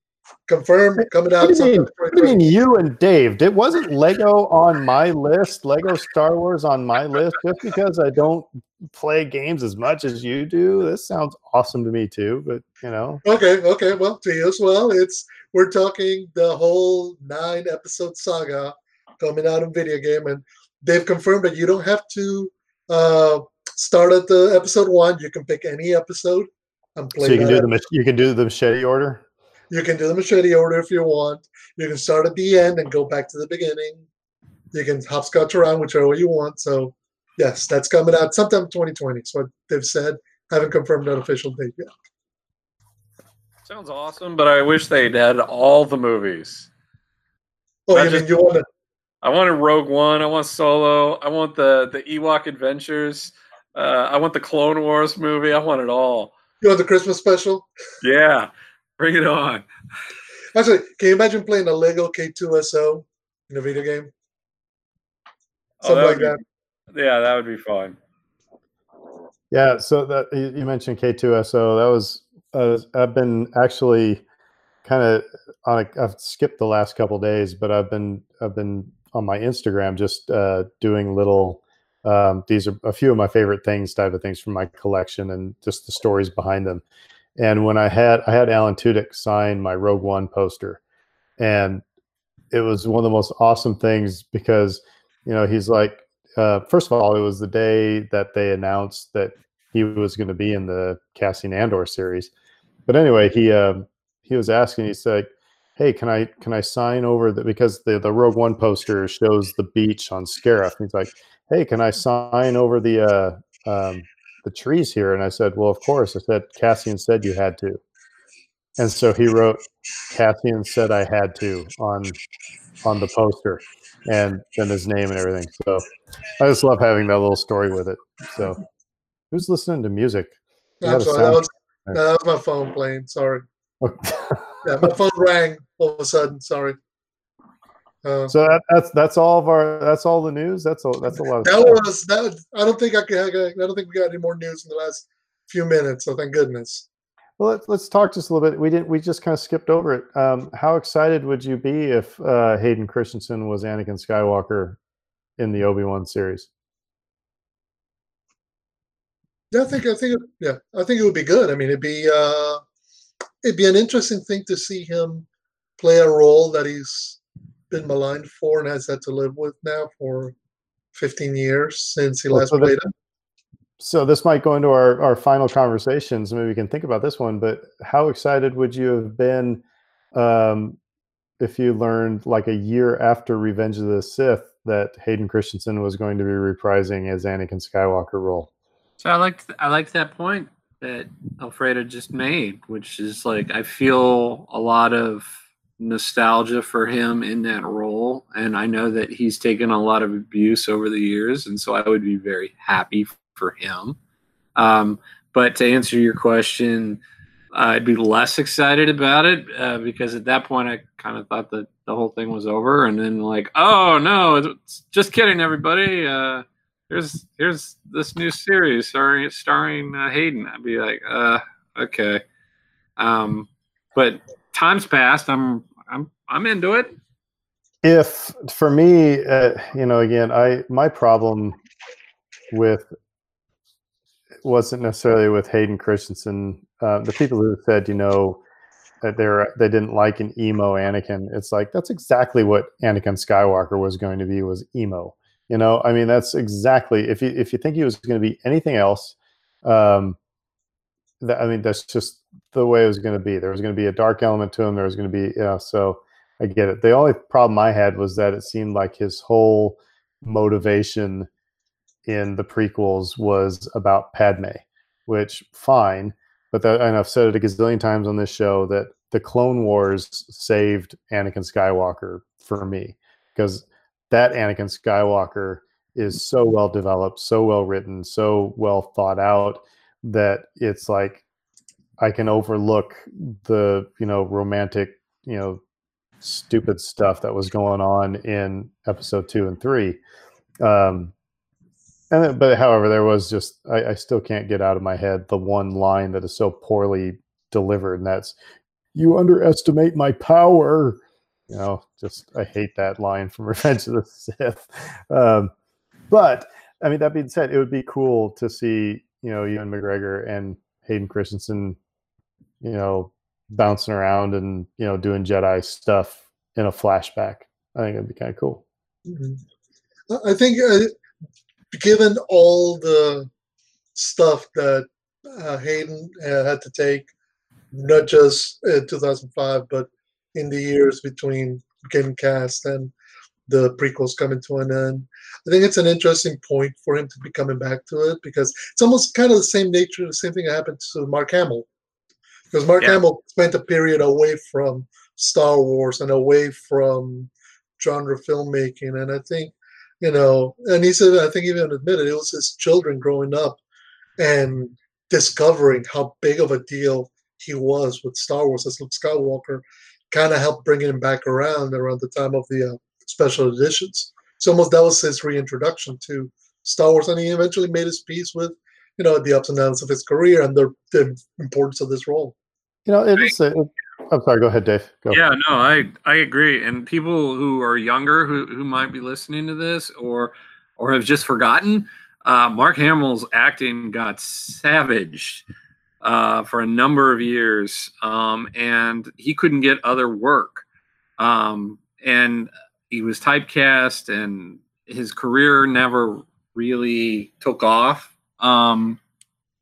confirmed coming out. What do mean? What do you mean you and Dave? It wasn't Lego on my list, Lego Star Wars on my list, just because I don't play games as much as you do. This sounds awesome to me too, but you know, Okay, okay, well, to you as well. It's we're talking the whole nine episode saga coming out in video game, and they've confirmed that you don't have to uh, start at the episode one. You can pick any episode and play. so you can do the you can do the machete order. You can do the machete order if you want. You can start at the end and go back to the beginning. You can hopscotch around whichever way you want. So, yes, that's coming out sometime 2020. Is what they've said. Haven't confirmed an official date yet. Sounds awesome, but I wish they'd had all the movies. Oh, Not you mean you want to? I wanted Rogue One. I want Solo. I want the the Ewok Adventures. Uh, I want the Clone Wars movie. I want it all. You want the Christmas special? Yeah, bring it on. Actually, can you imagine playing a Lego K2SO in a video game? Oh, something that like would that. be- Yeah, that would be fun. Yeah, so that you you mentioned K2SO. That was uh, I've been actually kind of on. A, I've skipped the last couple days, but I've been I've been on my Instagram just uh, doing little. Um, these are a few of my favorite things, type of things from my collection, and just the stories behind them. And when I had I had Alan Tudyk sign my Rogue One poster, and it was one of the most awesome things because you know he's like uh, first of all, it was the day that they announced that he was going to be in the Cassian Andor series. But anyway, he uh, he was asking. He said, "Hey, can I can I sign over the because the the Rogue One poster shows the beach on Scarif?" He's like, "Hey, can I sign over the uh, um, the trees here?" And I said, "Well, of course." I said, "Cassian said you had to," and so he wrote, "Cassian said I had to" on on the poster and then his name and everything. So I just love having that little story with it. So who's listening to music? Sorry, that was, no, that was my phone playing. Sorry. Yeah, my phone rang all of a sudden. Sorry. Uh, so that, that's that's all of our that's all the news. That's a that's a lot of that stuff. was that. I don't think I can. I don't think we got any more news in the last few minutes. So thank goodness. Well, let's let's talk just a little bit. We didn't. We just kind of skipped over it. Um, how excited would you be if uh, Hayden Christensen was Anakin Skywalker in the Obi Wan series? Yeah, I think I think yeah, I think it would be good. I mean, it'd be uh, it'd be an interesting thing to see him play a role that he's been maligned for and has had to live with now for 15 years since he Well, last so this- played it. So this might go into our, our final conversations. Maybe we can think about this one. But how excited would you have been um, if you learned, like a year after Revenge of the Sith, that Hayden Christensen was going to be reprising his Anakin Skywalker role? So I liked I liked that point that Alfredo just made, which is like I feel a lot of nostalgia for him in that role, and I know that he's taken a lot of abuse over the years, and so I would be very happy for him. Um, but to answer your question, I'd be less excited about it uh, because at that point I kind of thought that the whole thing was over, and then like, oh no, it's just kidding, everybody. Uh, here's here's this new series starring starring uh, Hayden. I'd be like, uh, okay. Um, but time's passed. I'm I'm I'm into it. If for me, uh, you know, again, I my problem with wasn't necessarily with Hayden Christensen. Uh, the people who said, you know, that they're they didn't like an emo Anakin. It's like that's exactly what Anakin Skywalker was going to be was emo. You know, I mean, that's exactly if you if you think he was going to be anything else, um, that, I mean, that's just the way it was going to be. There was going to be a dark element to him. There was going to be, yeah. so I get it. The only problem I had was that it seemed like his whole motivation in the prequels was about Padme, which fine, but that and I've said it a gazillion times on this show that the Clone Wars saved Anakin Skywalker for me because that Anakin Skywalker is so well developed, so well written, so well thought out that it's like I can overlook the you know romantic you know stupid stuff that was going on in episode two and three. Um, and then, but however, there was just I, I still can't get out of my head the one line that is so poorly delivered, and that's "You underestimate my power." You know, just I hate that line from Revenge of the Sith. Um, but I mean, that being said, it would be cool to see you know Ewan McGregor and Hayden Christensen, you know, bouncing around and you know doing Jedi stuff in a flashback. I think it'd be kind of cool. Mhm. I- I think, uh, given all the stuff that uh, Hayden uh, had to take, not just in 2005, but in the years between getting cast and the prequels coming to an end, I think it's an interesting point for him to be coming back to it because it's almost kind of the same nature, the same thing that happened to Mark Hamill. Because Mark Yeah. Hamill spent a period away from Star Wars and away from genre filmmaking, and I think you know, and he said, I think he even admitted it was his children growing up and discovering how big of a deal he was with Star Wars as Luke Skywalker, kind of helped bring him back around around the time of the uh, special editions. So almost that was his reintroduction to Star Wars, and he eventually made his peace with you know the ups and downs of his career and the, the importance of this role. You know, it's. A, it, I'm sorry. Go ahead, Dave. Go. Yeah, no, I I agree. And people who are younger who who might be listening to this or or have just forgotten, uh, Mark Hamill's acting got savaged uh, for a number of years, um, and he couldn't get other work. Um, and he was typecast, and his career never really took off um,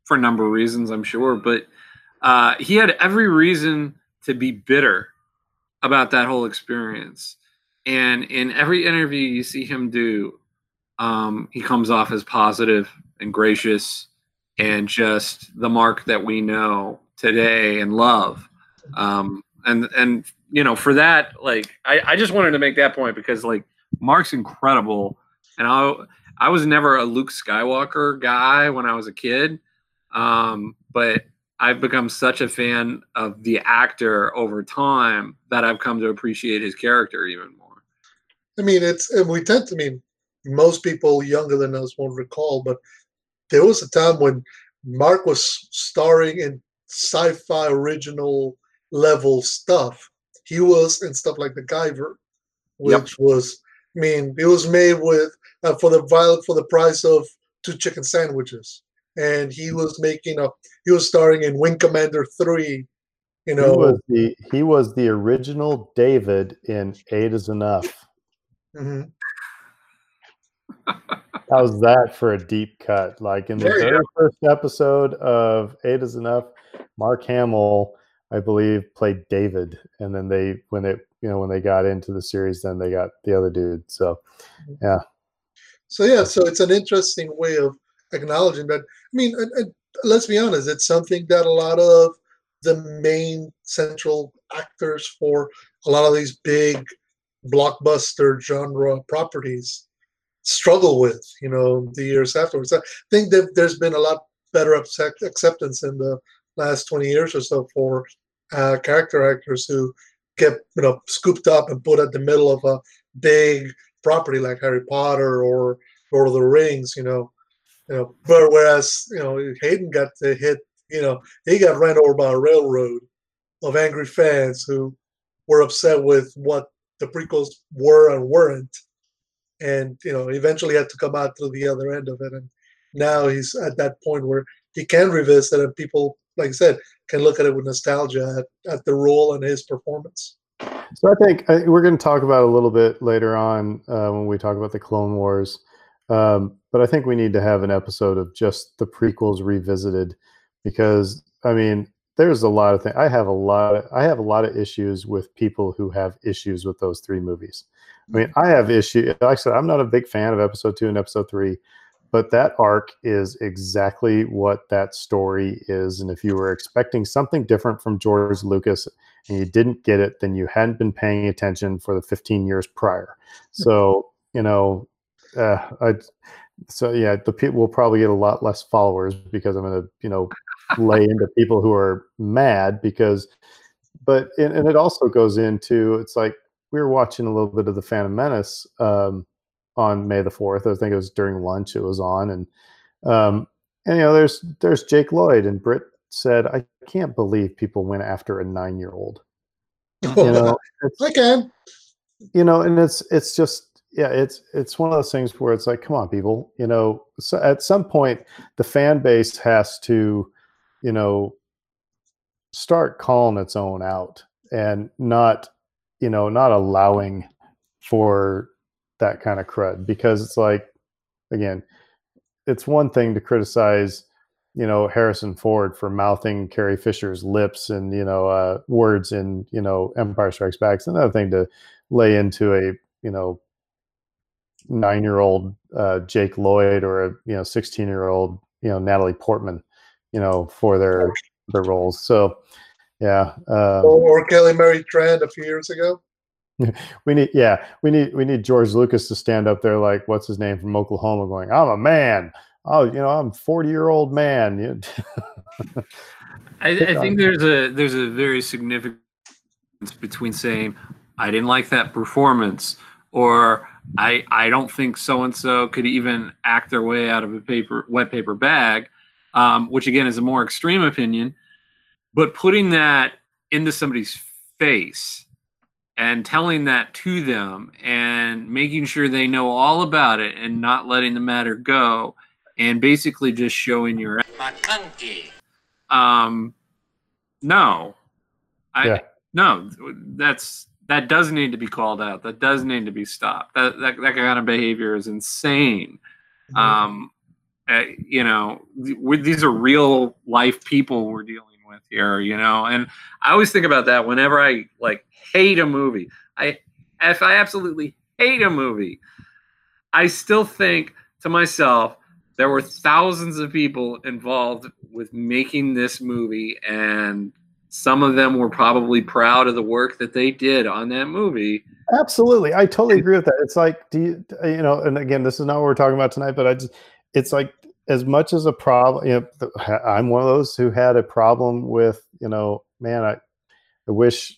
for a number of reasons, I'm sure. But uh, he had every reason to be bitter about that whole experience. And in every interview you see him do, um, he comes off as positive and gracious and just the mark that we know today and love. Um, and and you know, for that, like I, I just wanted to make that point because like Mark's incredible, and I I was never a Luke Skywalker guy when I was a kid, um, but I've become such a fan of the actor over time that I've come to appreciate his character even more. I mean, it's and we tend to I mean most people younger than us won't recall, but there was a time when Mark was starring in sci-fi original level stuff. He was in stuff like The Guyver, which yep. was I mean, it was made with uh, for the for the price of two chicken sandwiches and he was making a he was starring in Wing Commander three. You know, he was the he was the original David in Eight is Enough. Mm-hmm. How's that for a deep cut? Like in the very first episode of Eight is Enough, Mark Hamill, I believe, played David, and then they when they you know when they got into the series, then they got the other dude. So, mm-hmm. yeah. So yeah, so it's an interesting way of acknowledging that. I mean, let's be honest, it's something that a lot of the main central actors for a lot of these big blockbuster genre properties struggle with, you know, the years afterwards. I think that there's been a lot better acceptance in the last 20 years or so for uh, character actors who get, you know, scooped up and put at the middle of a big property like Harry Potter or Lord of the Rings, you know, you know, but whereas you know Hayden got to hit, you know, he got ran over by a railroad of angry fans who were upset with what the prequels were and weren't, and you know, eventually had to come out through the other end of it. And now he's at that point where he can revisit, and people, like I said, can look at it with nostalgia at, at the role and his performance. So I think I, we're going to talk about a little bit later on uh, when we talk about the Clone Wars. Um, but I think we need to have an episode of just the prequels revisited because I mean, there's a lot of things. I have a lot. Of, I have a lot of issues with people who have issues with those three movies. I mean, I have issue. Like I said, I'm not a big fan of episode two and episode three, but that arc is exactly what that story is. And if you were expecting something different from George Lucas and you didn't get it, then you hadn't been paying attention for the 15 years prior. So you know, uh, I, so yeah, the people will probably get a lot less followers because I'm going to, you know, lay into people who are mad because, but and, and, it also goes into it's like we were watching a little bit of the Phantom Menace um, on May the fourth. I think it was during lunch. It was on, and um, and you know, there's there's Jake Lloyd and Britt said, I can't believe people went after a nine year old. You know, I can. You know, and it's it's just yeah, it's it's one of those things where it's like, come on, people, you know, so at some point the fan base has to, you know, start calling its own out and not, you know, not allowing for that kind of crud because it's like, again, it's one thing to criticize, you know, Harrison Ford for mouthing Carrie Fisher's lips and you know uh, words in you know Empire Strikes Back. It's another thing to lay into a you know nine year old uh, Jake Lloyd or a you know sixteen year old you know Natalie Portman, you know for their their roles. So yeah, um, or Kelly Marie Tran a few years ago. we need yeah we need we need George Lucas to stand up there like what's his name from Oklahoma going I'm a man oh you know I'm 40 year old man. I, I think there's a there's a very significant between saying I didn't like that performance or I I don't think so and so could even act their way out of a paper wet paper bag, um, which again is a more extreme opinion. But putting that into somebody's face and telling that to them and making sure they know all about it and not letting the matter go and basically just showing your um no. I Yeah. no that's that does need to be called out. That does need to be stopped. That that, that kind of behavior is insane. Mm-hmm. um uh, you know th- these are real life people we're dealing with here you know and i always think about that whenever i like hate a movie. I if i absolutely hate a movie i still think to myself there were thousands of people involved with making this movie and some of them were probably proud of the work that they did on that movie Absolutely, I totally agree with that. It's like, do you, you know? And again, this is not what we're talking about tonight, but I just, it's like as much as a problem. You know, I'm one of those who had a problem with, you know, man, I, I wish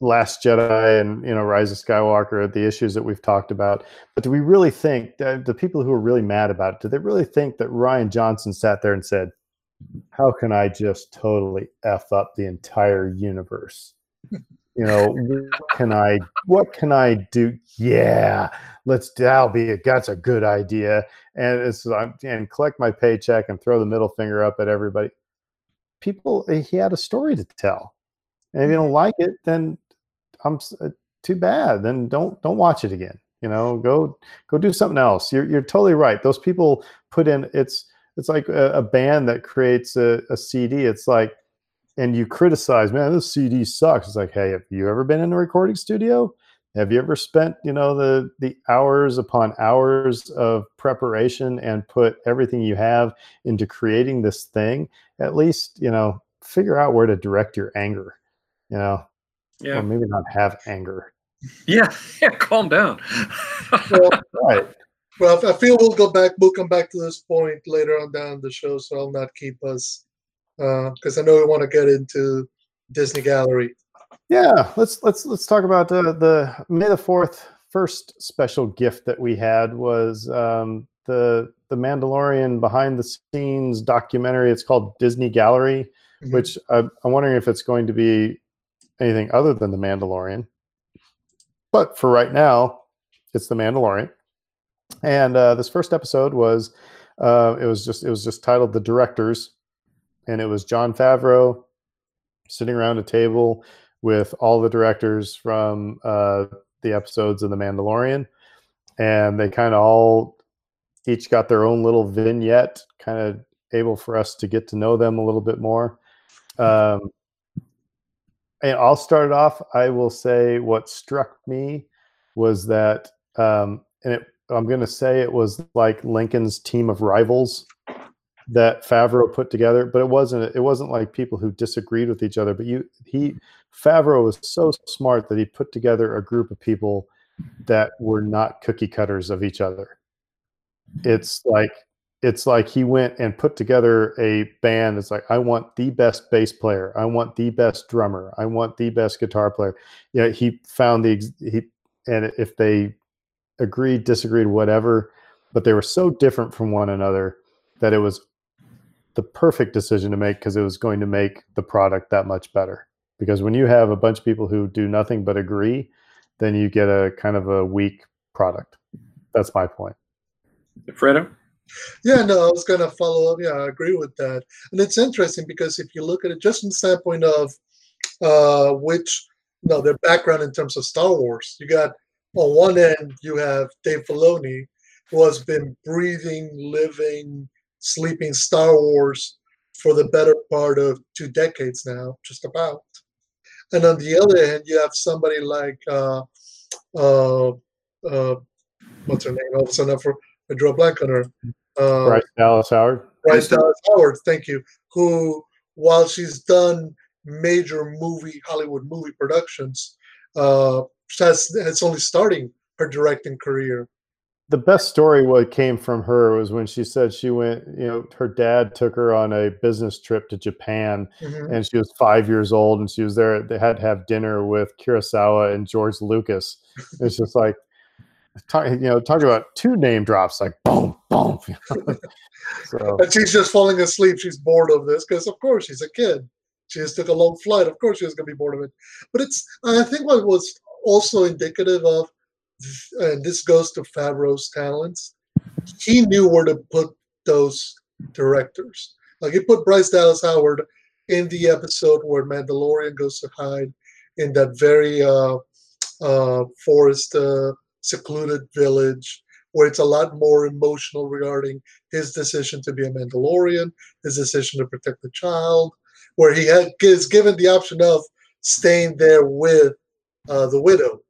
Last Jedi and you know Rise of Skywalker, the issues that we've talked about. But do we really think the people who are really mad about it? Do they really think that Rian Johnson sat there and said, "How can I just totally f up the entire universe?" you know what can i what can i do yeah let's that'll be a, that's a good idea and it's and collect my paycheck and throw the middle finger up at everybody people he had a story to tell and if you don't like it then i'm uh, too bad then don't don't watch it again you know go go do something else you're, you're totally right those people put in it's it's like a, a band that creates a, a cd it's like and you criticize, man, this CD sucks. It's like, hey, have you ever been in a recording studio? Have you ever spent, you know, the the hours upon hours of preparation and put everything you have into creating this thing? At least, you know, figure out where to direct your anger. You know, or maybe not have anger. yeah yeah calm down Well, Right. well, I feel we'll go back. We'll come back to this point later on down the show, so I'll not keep us because I know we want to get into Disney Gallery. Yeah, let's let's let's talk about uh, the May the Fourth first special gift that we had was um, the the Mandalorian behind the scenes documentary. It's called Disney Gallery, Mhm. which I, I'm wondering if it's going to be anything other than the Mandalorian. But for right now, it's the Mandalorian. And uh, this first episode was uh, it was just it was just titled The Directors, and it was Jon Favreau sitting around a table with all the directors from uh, the episodes of The Mandalorian, and they kind of all each got their own little vignette, kind of able for us to get to know them a little bit more. Um, and I'll start it off. I will say what struck me was that, um, and it, I'm going to say it was like Lincoln's team of rivals that Favreau put together, but it wasn't. It wasn't like people who disagreed with each other. But you, he, Favreau was so smart that he put together a group of people that were not cookie cutters of each other. It's like it's like he went and put together a band. It's like I want the best bass player, I want the best drummer, I want the best guitar player. Yeah, he found the he, and if they agreed, disagreed, whatever, but they were so different from one another that it was the perfect decision to make because it was going to make the product that much better. Because when you have a bunch of people who do nothing but agree, then you get a kind of a weak product. That's my point. fredo Yeah, no, I was going to follow up. Yeah, I agree with that. And it's interesting because if you look at it just from the standpoint of uh, which, you know, their background in terms of Star Wars, you got on one end, you have Dave Filoni, who has been breathing, living, sleeping Star Wars for the better part of two decades now, just about. And on the other hand, you have somebody like, uh, uh, uh, what's her name? All of a sudden, I drew a blank on her. Uh, Bryce Dallas Howard. Bryce Dallas Howard, thank you. Who, while she's done major movie Hollywood movie productions, uh, has it's only starting her directing career. The best story what came from her was when she said she went, you know, her dad took her on a business trip to Japan Mhm. and she was five years old and she was there. They had to have dinner with Kurosawa and George Lucas. It's just like talk, you know, talk about two name drops like boom, boom. so. And she's just falling asleep. She's bored of this because, of course, she's a kid. She just took a long flight. Of course, she was going to be bored of it. But it's, I think, what was also indicative of, and this goes to Favreau's talents. He knew where to put those directors. Like he put Bryce Dallas Howard in the episode where Mandalorian goes to hide in that very uh, uh, forest uh, secluded village where it's a lot more emotional regarding his decision to be a Mandalorian, his decision to protect the child, where he is given the option of staying there with uh, the widow.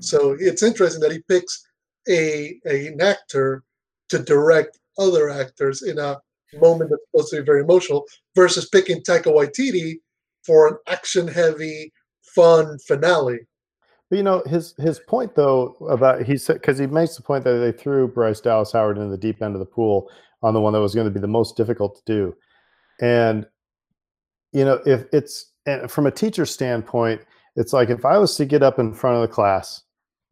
So it's interesting that he picks a, a an actor to direct other actors in a moment that's supposed to be very emotional versus picking Taika Waititi for an action-heavy, fun finale. But you know his his point though about he said because he makes the point that they threw Bryce Dallas Howard into the deep end of the pool on the one that was going to be the most difficult to do, and you know if it's from a teacher standpoint, it's like if I was to get up in front of the class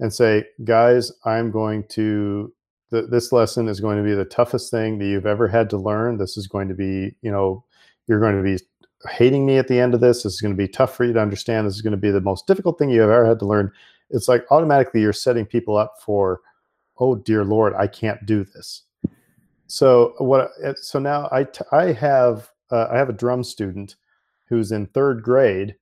and say, guys, I'm going to this lesson is going to be the toughest thing that you've ever had to learn. This is going to be you know you're going to be hating me at the end of this. This is going to be tough for you to understand. This is going to be the most difficult thing you've ever had to learn. It's like automatically you're setting people up for, oh dear Lord, I can't do this. So what? So now I I have uh, I have a drum student who's in third grade,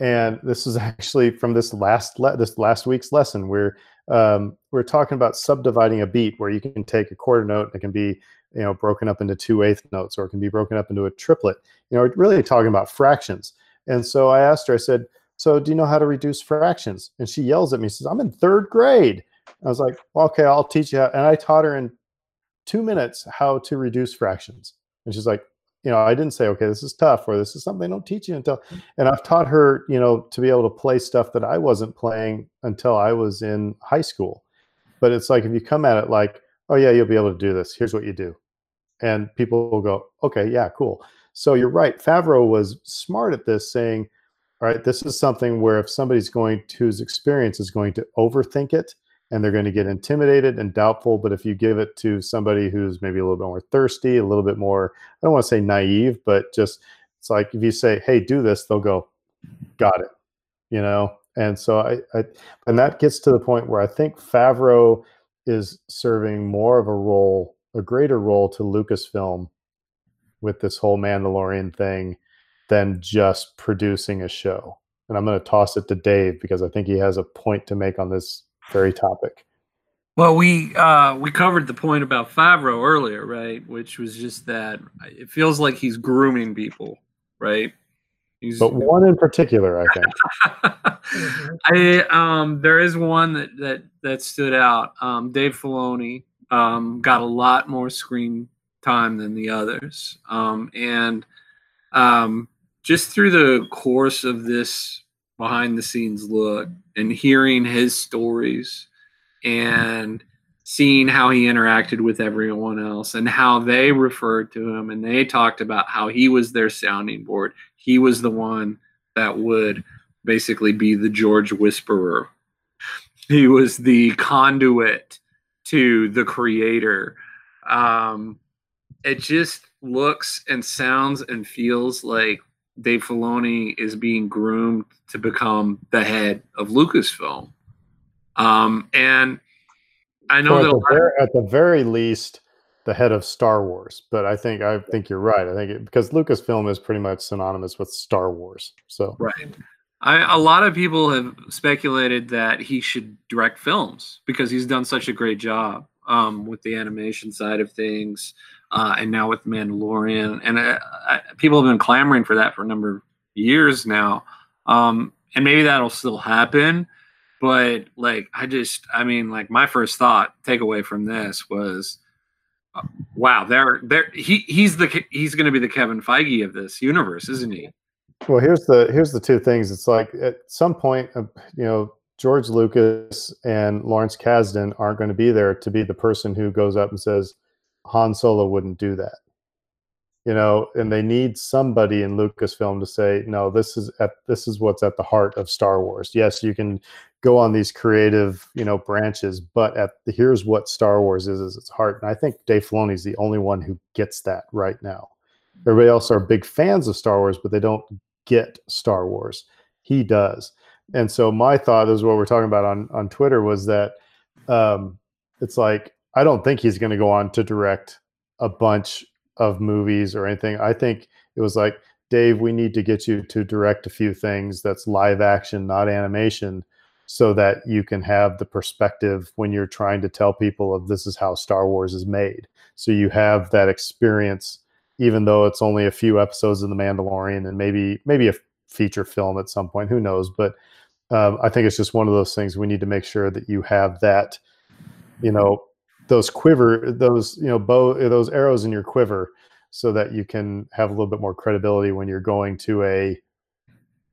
and this is actually from this last le- this last week's lesson where um, we're talking about subdividing a beat where you can take a quarter note and it can be you know broken up into two eighth notes or it can be broken up into a triplet. You know really talking about fractions. And so i asked her i said so do you know how to reduce fractions? And she yells at me says i'm in third grade. I was like well, okay i'll teach you how. and i taught her in two minutes how to reduce fractions. And she's like you know i didn't say okay this is tough or this is something they don't teach you until mm. and i've taught her you know to be able to play stuff that i wasn't playing until i was in high school but it's like if you come at it like oh yeah you'll be able to do this here's what you do and people will go, okay, yeah, cool. So you're right. Favreau was smart at this, saying, all right, this is something where if somebody's going to, whose experience is going to overthink it and they're going to get intimidated and doubtful, but if you give it to somebody who's maybe a little bit more thirsty, a little bit more, I don't want to say naive, but just it's like if you say, hey, do this, they'll go, got it, you know? And so I, I and that gets to the point where I think Favreau is serving more of a role a greater role to Lucasfilm with this whole Mandalorian thing than just producing a show. And I'm going to toss it to Dave because I think he has a point to make on this very topic. Well, we uh, we covered the point about Favreau earlier, right? Which was just that it feels like he's grooming people, right? He's, but one in particular, I think. I um, there is one that that that stood out. Um, Dave Filoni um, got a lot more screen time than the others. Um, and um, just through the course of this behind the scenes look and hearing his stories and seeing how he interacted with everyone else and how they referred to him and they talked about how he was their sounding board. He was the one that would basically be the George Whisperer. He was the conduit to the creator. Um, it just looks and sounds and feels like Dave Filoni is being groomed to become the head of Lucasfilm. Um, and I know that at the, very, at the, very, least, the head of Star Wars. But I think I think you're right. I think it, because Lucasfilm is pretty much synonymous with Star Wars. So right. I, a lot of people have speculated that he should direct films because he's done such a great job um, with the animation side of things, uh, and now with Mandalorian. And uh, I, people have been clamoring for that for a number of years now. Um, and maybe that'll still happen, but like I just, I mean, like my first thought takeaway from this was, uh, wow, there, there, he, he's the he's going to be the Kevin Feige of this universe, isn't he? Well, here's the here's the two things. It's like at some point, uh, you know, George Lucas and Lawrence Kasdan aren't going to be there to be the person who goes up and says Han Solo wouldn't do that. you know, and they need somebody in Lucasfilm to say, no, this is at this is what's at the heart of Star Wars. Yes, you can go on these creative, you know, branches, but at the, here's what Star Wars is is its heart. And I think Dave Filoni is the only one who gets that right now. Everybody else are big fans of Star Wars, but they don't get Star Wars. He does. And so my thought is what we're talking about on on Twitter was that um, it's like I don't think he's going to go on to direct a bunch of movies or anything. I think it was like, Dave, we need to get you to direct a few things that's live action, not animation, so that you can have the perspective when you're trying to tell people of this is how Star Wars is made. So you have that experience, even though it's only a few episodes of The Mandalorian and maybe maybe a feature film at some point. Who knows? But um, I think it's just one of those things we need to make sure that you have that, you know, those quiver those you know bow those arrows in your quiver so that you can have a little bit more credibility when you're going to a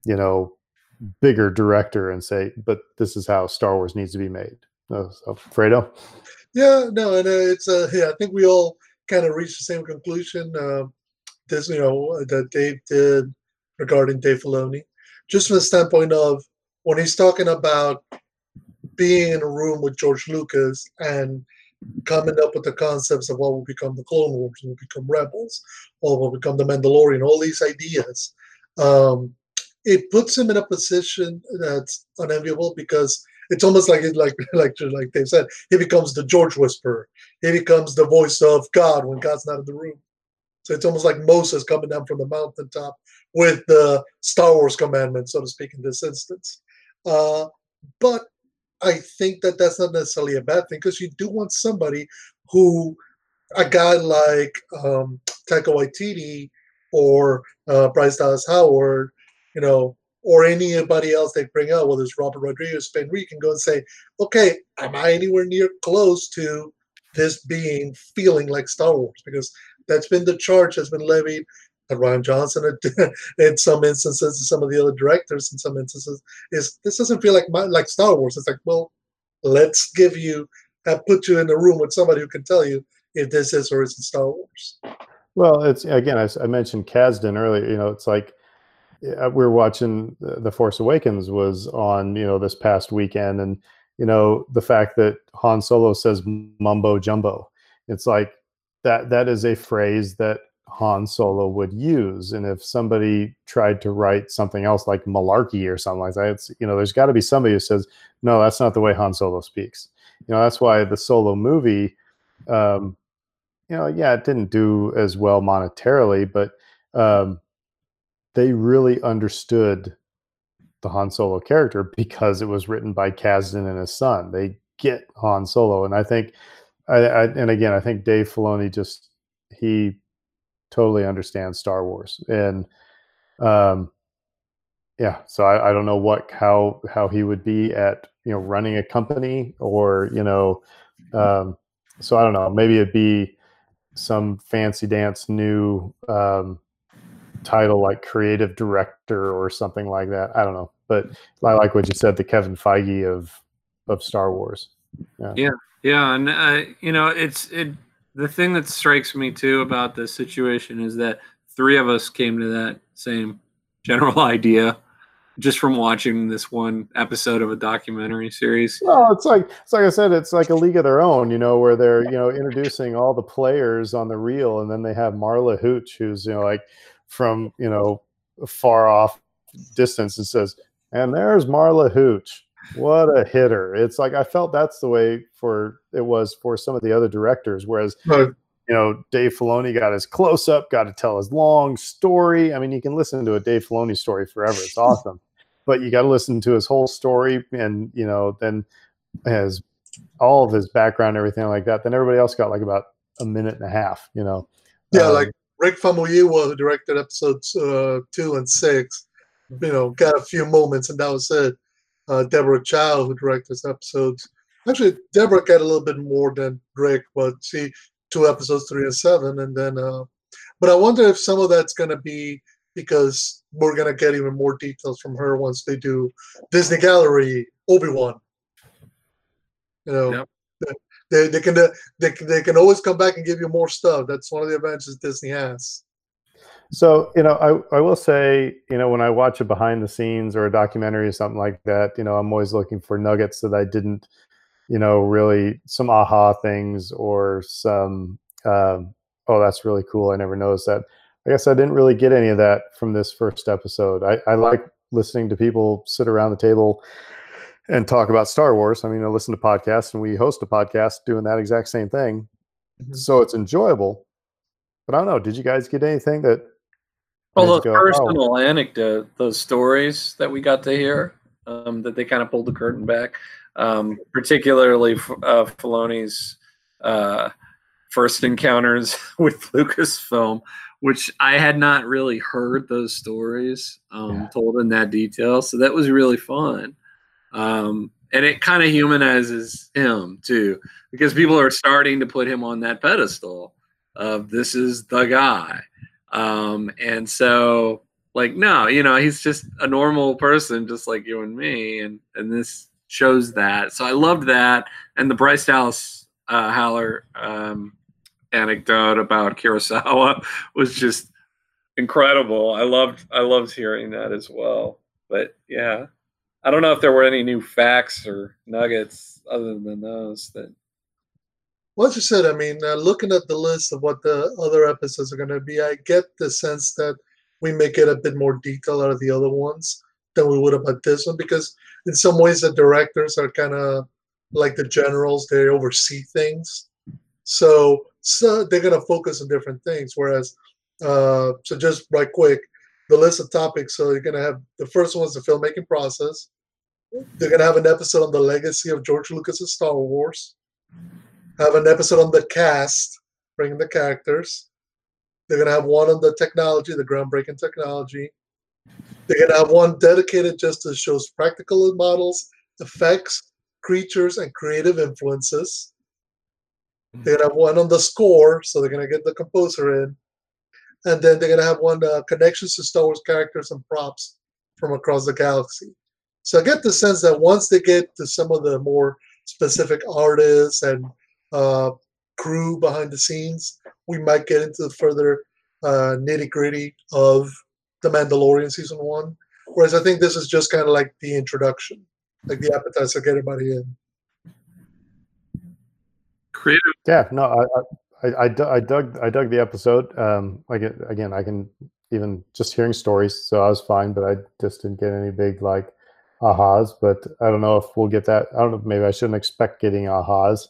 you know bigger director and say but this is how star wars needs to be made. Oh, so fredo? Yeah no and uh, it's uh yeah i think we all kind of reached the same conclusion uh, this you know that dave did regarding dave filoni. Just from the standpoint of when he's talking about being in a room with george lucas and coming up with the concepts of what will become the Clone Wars, will become Rebels, or will become the Mandalorian, all these ideas. Um, it puts him in a position that's unenviable because it's almost like it, like like like they said, he becomes the George Whisperer. He becomes the voice of God when God's not in the room. So it's almost like Moses coming down from the mountaintop with the Star Wars commandment, so to speak, in this instance. Uh, but I think that that's not necessarily a bad thing because you do want somebody who, a guy like um, Taika Waititi or uh, Bryce Dallas Howard, you know, or anybody else they bring out, whether it's Robert Rodriguez, Ben you can go and say, okay, am I anywhere near close to this being feeling like Star Wars? Because that's been the charge that's been levied Rian Johnson in some instances, and some of the other directors in some instances, is this doesn't feel like my, like Star Wars. It's like, well, let's give you, have put you in a room with somebody who can tell you if this is or isn't Star Wars. Well, it's again, I, I mentioned Kasdan earlier. You know, it's like uh, we were watching uh, The Force Awakens was on, you know, this past weekend, and you know the fact that Han Solo says mumbo jumbo. It's like that. That is a phrase that Han Solo would use. And if somebody tried to write something else like malarkey or something like that, it's, you know, there's got to be somebody who says, no, that's not the way Han Solo speaks. You know, that's why the Solo movie, um, you know, yeah, it didn't do as well monetarily, but um, they really understood the Han Solo character because it was written by Kasdan and his son. They get Han Solo, and I think, I, I and again, I think Dave Filoni just he totally understand Star Wars, and um, yeah, so I, I don't know what how how he would be at you know running a company or you know, um, so I don't know. Maybe it'd be some fancy dance new um, title like creative director or something like that. I don't know, but I like what you said, the Kevin Feige of of Star Wars. Yeah, yeah, yeah and uh, you know, it's it the thing that strikes me too about this situation is that three of us came to that same general idea just from watching this one episode of a documentary series. Well, it's like it's like I said, it's like a league of their own, you know, where they're you know introducing all the players on the reel, and then they have Marla Hooch, who's you know like from you know far off distance, and says, "And there's Marla Hooch." What a hitter! It's like I felt that's the way for it was for some of the other directors. Whereas right. you know Dave Filoni got his close up, got to tell his long story. I mean, you can listen to a Dave Filoni story forever; it's awesome. but you got to listen to his whole story, and you know then has all of his background, everything like that. Then everybody else got like about a minute and a half. You know. Yeah, um, like Rick Famuyiwa, who directed episodes uh, two and six, you know, got a few moments, and that was it uh, Deborah Chow, who directed this episodes. Actually, Deborah got a little bit more than Rick, but see, two episodes, three and seven, and then. Uh, but I wonder if some of that's going to be because we're going to get even more details from her once they do Disney Gallery Obi Wan. You know, yep. they, they can they, they can always come back and give you more stuff. That's one of the advantages Disney has. So, you know, I, I will say, you know, when I watch a behind the scenes or a documentary or something like that, you know, I'm always looking for nuggets that I didn't, you know, really some aha things or some, um, oh, that's really cool. I never noticed that. I guess I didn't really get any of that from this first episode. I, I like listening to people sit around the table and talk about Star Wars. I mean, I listen to podcasts and we host a podcast doing that exact same thing. Mm-hmm. So it's enjoyable. But I don't know. Did you guys get anything that well, those go, personal oh. anecdote, those stories that we got to hear, um, that they kind of pulled the curtain back, um, particularly uh, Filoni's uh, first encounters with Lucasfilm, which I had not really heard those stories um, yeah. told in that detail. So that was really fun. Um, and it kind of humanizes him too, because people are starting to put him on that pedestal of this is the guy. Um, and so like, no, you know, he's just a normal person, just like you and me. And, and this shows that. So I loved that. And the Bryce Dallas uh, Howard um, anecdote about Kurosawa was just incredible. I loved, I loved hearing that as well. But yeah, I don't know if there were any new facts or nuggets other than those that well, as you said, I mean, uh, looking at the list of what the other episodes are going to be, I get the sense that we may get a bit more detail out of the other ones than we would about this one because, in some ways, the directors are kind of like the generals; they oversee things, so so they're going to focus on different things. Whereas, uh, so just right quick, the list of topics. So you're going to have the first one is the filmmaking process. They're going to have an episode on the legacy of George Lucas's Star Wars have an episode on the cast, bringing the characters. They're gonna have one on the technology, the groundbreaking technology. They're gonna have one dedicated just to shows practical models, effects, creatures, and creative influences. They're gonna have one on the score, so they're gonna get the composer in, and then they're gonna have one uh, connections to Star Wars characters and props from across the galaxy. So I get the sense that once they get to some of the more specific artists and uh, crew behind the scenes, we might get into the further uh, nitty gritty of The Mandalorian season one. Whereas I think this is just kind of like the introduction, like the appetizer, get everybody in. Creative. Yeah, no, I, I, I, I dug, I dug the episode. Um, like again, I can even just hearing stories, so I was fine, but I just didn't get any big like ahas. But I don't know if we'll get that. I don't know. Maybe I shouldn't expect getting ahas.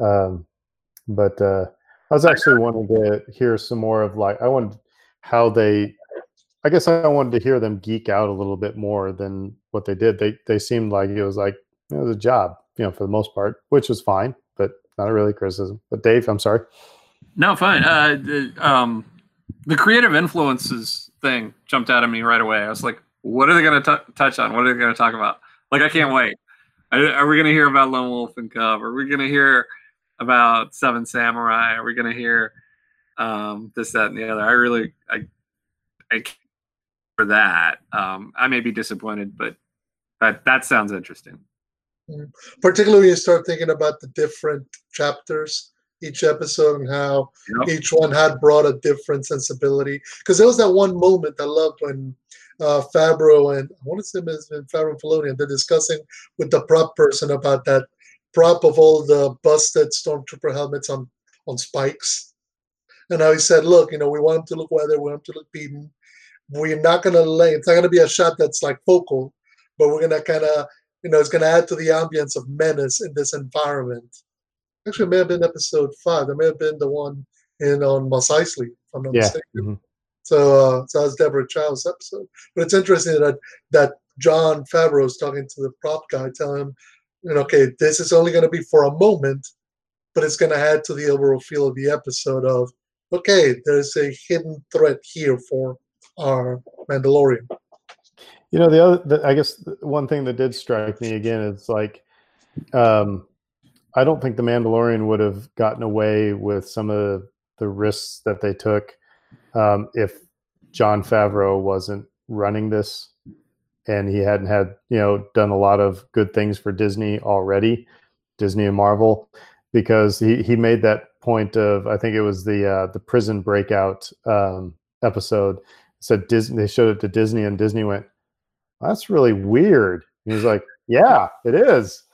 Um, but uh, I was actually wanting to hear some more of like I wanted how they. I guess I wanted to hear them geek out a little bit more than what they did. They they seemed like it was like it was a job, you know, for the most part, which was fine, but not a really criticism. But Dave, I'm sorry. No, fine. Uh, the, um, the creative influences thing jumped out at me right away. I was like, what are they going to touch on? What are they going to talk about? Like, I can't wait. Are, are we going to hear about Lone Wolf and Cub? Are we going to hear about Seven Samurai? Are we going to hear um, this, that, and the other? I really, I, I for that. Um, I may be disappointed, but that that sounds interesting. Particularly, when you start thinking about the different chapters each episode and how yep. each one had brought a different sensibility. Because there was that one moment I loved when uh, Favreau and I want to say been Favreau and Filoni, they're discussing with the prop person about that prop of all the busted stormtrooper helmets on on spikes. And now he said, look, you know, we want them to look weathered, we want them to look beaten. We're not gonna lay it's not gonna be a shot that's like focal, but we're gonna kinda, you know, it's gonna add to the ambience of menace in this environment. Actually it may have been episode five. That may have been the one in on Mos Eisley, if I'm not yeah. mistaken. Mm-hmm. So uh, so that was Deborah Chow's episode. But it's interesting that that Jon Favreau is talking to the prop guy, telling him, okay, this is only going to be for a moment, but it's going to add to the overall feel of the episode of, okay, there's a hidden threat here for our Mandalorian. You know, the other, the, I guess one thing that did strike me again is like, um, I don't think the Mandalorian would have gotten away with some of the risks that they took um, if Jon Favreau wasn't running this and he hadn't had you know done a lot of good things for Disney already, Disney and Marvel, because he he made that point of I think it was the uh, the prison breakout um, episode. Said Disney. They showed it to Disney, and Disney went, "That's really weird." And he's like, "Yeah, it is."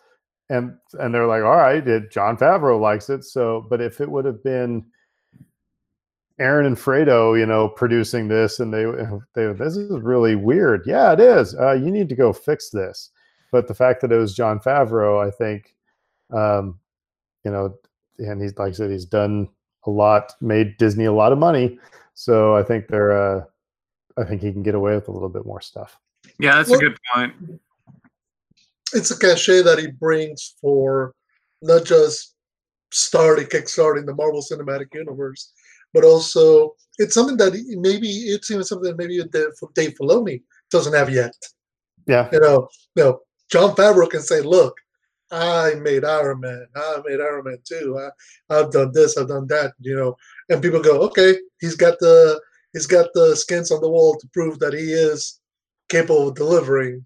And and they're like, "All right, it, Jon Favreau likes it." So, but if it would have been Aaron and Fredo, you know, producing this, and they they this is really weird. Yeah, it is. Uh, you need to go fix this. But the fact that it was Jon Favreau, I think, um, you know, and he's like I said, he's done a lot, made Disney a lot of money. So I think they're, uh, I think he can get away with a little bit more stuff. Yeah, that's well, a good point. It's a cachet that he brings for not just starting, kickstarting the Marvel Cinematic Universe, but also it's something that maybe it's even something that maybe Dave Filoni doesn't have yet. Yeah, you know, you know, Jon Favreau can say, "Look, I made Iron Man. I made Iron Man too. I, I've done this. I've done that. You know, and people go, okay, he's got the he's got the skins on the wall to prove that he is capable of delivering.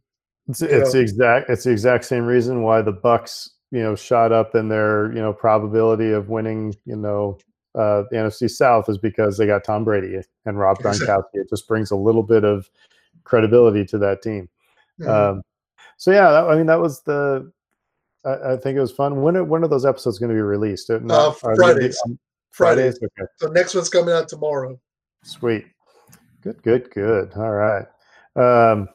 It's, it's the exact it's the exact same reason why the Bucks you know shot up in their you know probability of winning you know uh, the NFC South is because they got Tom Brady and Rob Gronkowski. It just brings a little bit of credibility to that team. Mm-hmm. Um, so yeah, that, I mean that was the I, I, think it was fun. When are, when are those episodes going to be released? Not, uh, Fridays. Fridays. Okay. The next one's coming out tomorrow. Sweet. Good. Good. Good. All right. Um,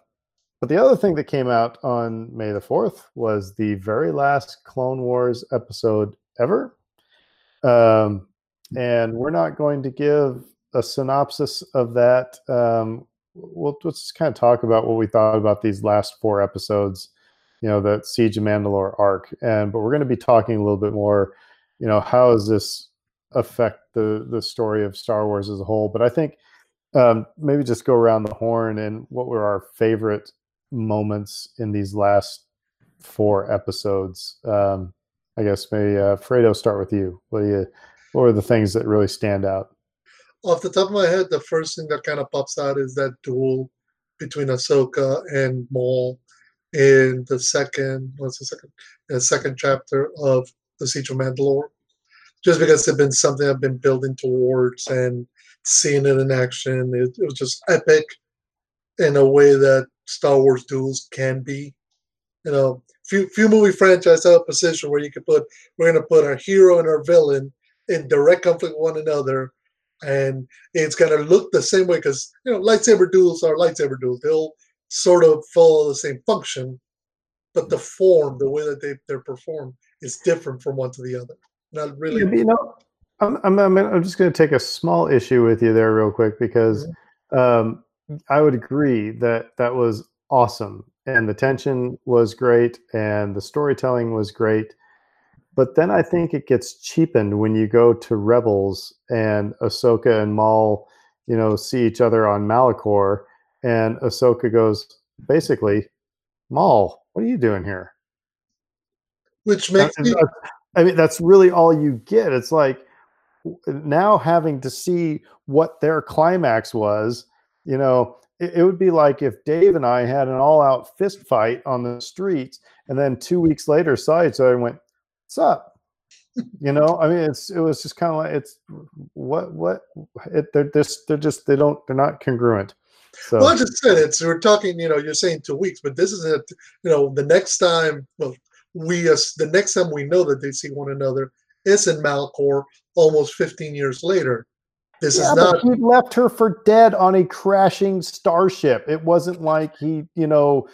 but the other thing that came out on May the fourth was the very last Clone Wars episode ever. Um, and we're not going to give a synopsis of that. Um, we'll, let's just kind of talk about what we thought about these last four episodes you know the siege of mandalore arc and but we're going to be talking a little bit more you know how does this affect the the story of star wars as a whole but i think um, maybe just go around the horn and what were our favorite moments in these last four episodes um, i guess maybe uh, fredo start with you what do you what are the things that really stand out off the top of my head the first thing that kind of pops out is that duel between ahsoka and maul in the second what's the second the second chapter of the Siege of Mandalore, just because it's been something I've been building towards and seeing it in action. It, it was just epic in a way that Star Wars duels can be. You know, few few movie franchises have a position where you could put we're going to put our hero and our villain in direct conflict with one another, and it's going to look the same way because you know lightsaber duels are lightsaber duels. They'll sort of follow the same function, but the form, the way that they, they're performed, is different from one to the other. Not really. You know, I'm, I'm, I'm, I'm just going to take a small issue with you there, real quick, because mm-hmm. um, I would agree that that was awesome. And the tension was great, and the storytelling was great. But then I think it gets cheapened when you go to Rebels and Ahsoka and Maul, you know, see each other on Malachor, and Ahsoka goes, basically, Maul, what are you doing here? Which makes me. I mean, that's really all you get. It's like now having to see what their climax was, you know, it, would be like if Dave and I had an all out fist fight on the streets, and then two weeks later saw each other and went, What's up? you know i mean it's it was just kind of like it's what what it, they're just they're just they don't they're not congruent so. Well, I just said it's we're talking, you know, you're saying two weeks, but this is it. You know, the next time, well, we uh, the next time we know that they see one another is in Malachor, almost 15 years later. This yeah, is not. he left her for dead on a crashing starship. It wasn't like he, you know,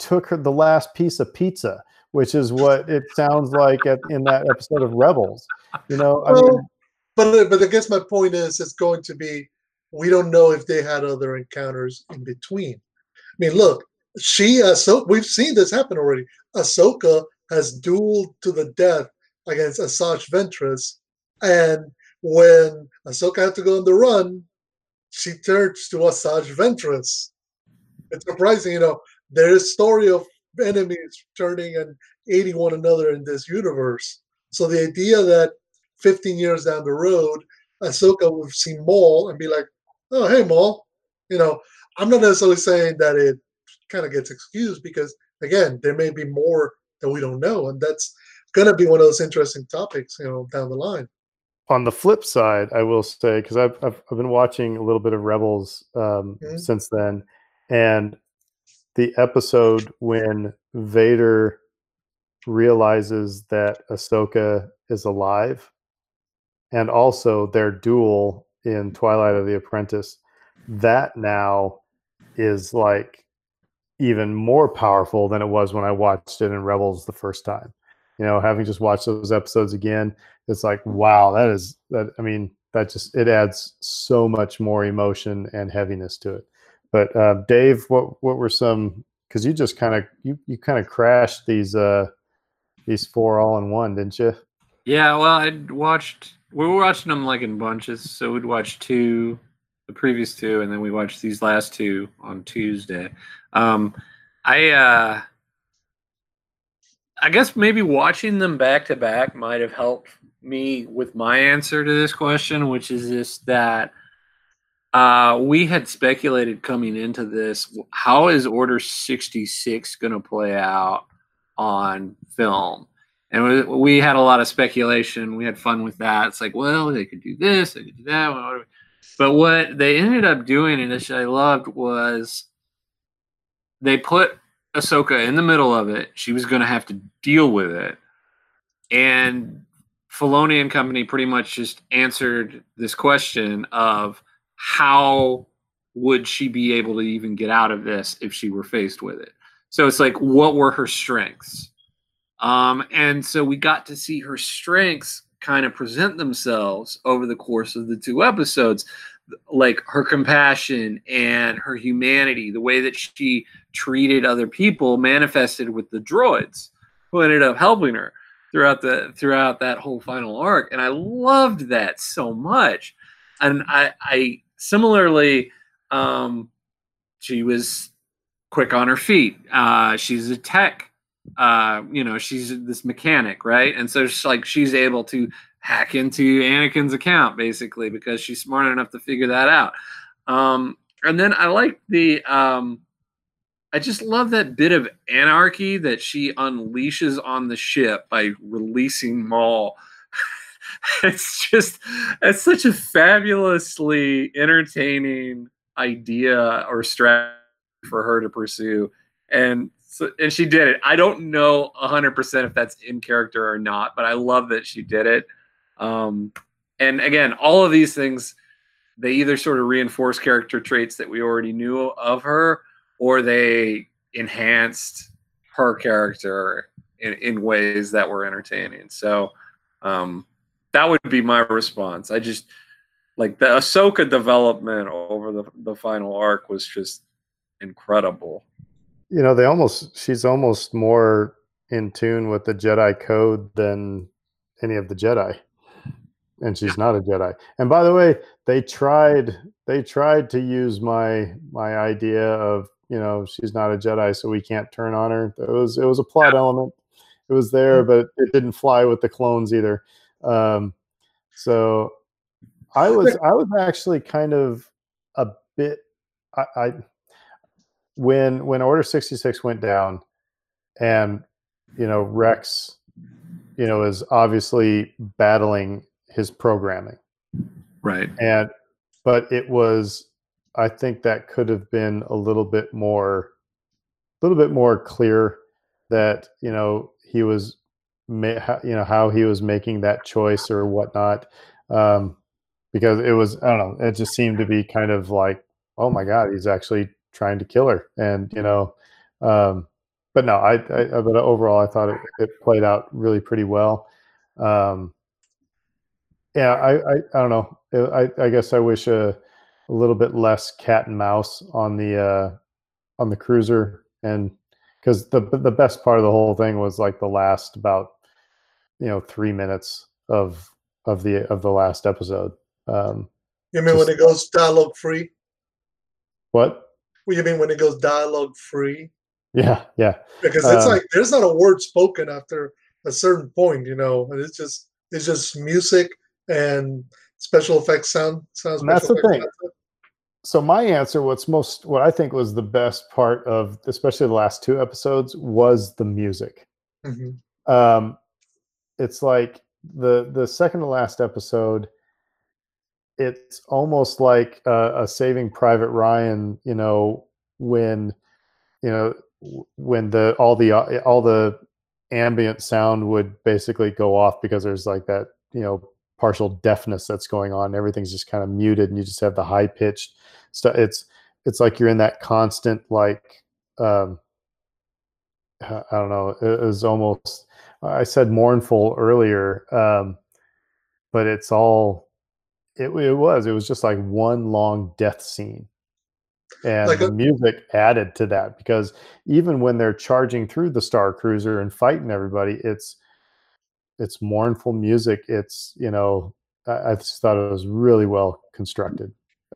took her the last piece of pizza, which is what it sounds like at, in that episode of Rebels. You know, I mean, but uh, but I guess my point is, it's going to be we don't know if they had other encounters in between. I mean, look, she so we've seen this happen already. Ahsoka has dueled to the death against Asajj Ventress, and when Ahsoka had to go on the run, she turns to Asajj Ventress. It's surprising, you know. There is story of enemies turning and aiding one another in this universe. So the idea that 15 years down the road, Ahsoka will see Maul and be like, oh, hey, Maul. You know, I'm not necessarily saying that it kind of gets excused because, again, there may be more that we don't know. And that's going to be one of those interesting topics, you know, down the line. on the flip side, I will say because I've, I've I've been watching a little bit of Rebels um, Mhm. since then, and the episode when Vader realizes that Ahsoka is alive, and also their duel in Twilight of the Apprentice, that now is like even more powerful than it was when I watched it in Rebels the first time. You know, having just watched those episodes again, it's like, wow, that is that. I mean, that just it adds so much more emotion and heaviness to it. But uh, Dave, what what were some? Because you just kind of you you kind of crashed these uh these four all in one, didn't you? Yeah, well, I'd watched. We were watching them like in bunches, so we'd watch two, the previous two, and then we watched these last two on Tuesday. Um, I, uh, I guess maybe watching them back to back might have helped me with my answer to this question, which is this that uh, we had speculated coming into this. How is Order sixty six going to play out on film? and we, had a lot of speculation. We had fun with that. It's like, well, they could do this, they could do that. But what they ended up doing, and this I loved, was they put Ahsoka in the middle of it. She was going to have to deal with it, and Filoni and company pretty much just answered this question of how would she be able to even get out of this if she were faced with it. So it's like, what were her strengths? Um, and so we got to see her strengths kind of present themselves over the course of the two episodes, like her compassion and her humanity, the way that she treated other people manifested with the droids who ended up helping her throughout the throughout that whole final arc. And I loved that so much. And I, I similarly, um, she was quick on her feet. Uh, she's a tech uh, you know, she's this mechanic, right? And so she's like she's able to hack into Anakin's account basically because she's smart enough to figure that out. Um, and then I like the um, I just love that bit of anarchy that she unleashes on the ship by releasing Maul. it's just it's such a fabulously entertaining idea or strategy for her to pursue. And so, and she did it. I don't know 100% if that's in character or not, but I love that she did it. Um, and again, all of these things, they either sort of reinforce character traits that we already knew of her, or they enhanced her character in, in ways that were entertaining. So um, that would be my response. I just like the Ahsoka development over the, the final arc was just incredible. You know they almost she's almost more in tune with the jedi code than any of the jedi. And she's not a jedi. And by the way they tried they tried to use my my idea of you know she's not a jedi so we can't turn on her. It was it was a plot element. It was there mm-hmm. but it didn't fly with the clones either um so i was i was actually kind of a bit i, I when when Order 66 went down and you know Rex you know is obviously battling his programming. Right. And but it was I think that could have been a little bit more a little bit more clear that you know he was you know how he was making that choice or whatnot um because it was I don't know it just seemed to be kind of like oh my god he's actually trying to kill her and you know um but no i, I but overall i thought it, it played out really pretty well um yeah i i, I don't know i i guess i wish a, a little bit less cat and mouse on the uh on the cruiser and because the the best part of the whole thing was like the last about you know three minutes of of the of the last episode um You mean when it goes dialogue free? what What you mean when it goes dialogue free? yeah yeah Because it's Um, like there's not a word spoken after a certain point, you know, and it's just it's just music and special effects sound sounds. That's the thing. so my answer what's most what i think was the best part of especially the last two episodes was the music hmm um it's like the the second to last episode, it's almost like a, a Saving Private Ryan. You know when you know when the all the uh, all the ambient sound would basically go off because there's like that you know partial deafness that's going on everything's just kind of muted and you just have the high pitched stuff it's it's like you're in that constant like um i don't know it was almost i said mournful earlier um but it's all it, it was it was just like one long death scene. And Like the music added to that because even when they're charging through the star cruiser and fighting everybody it's it's mournful music. It's you know i, I just thought it was really well constructed.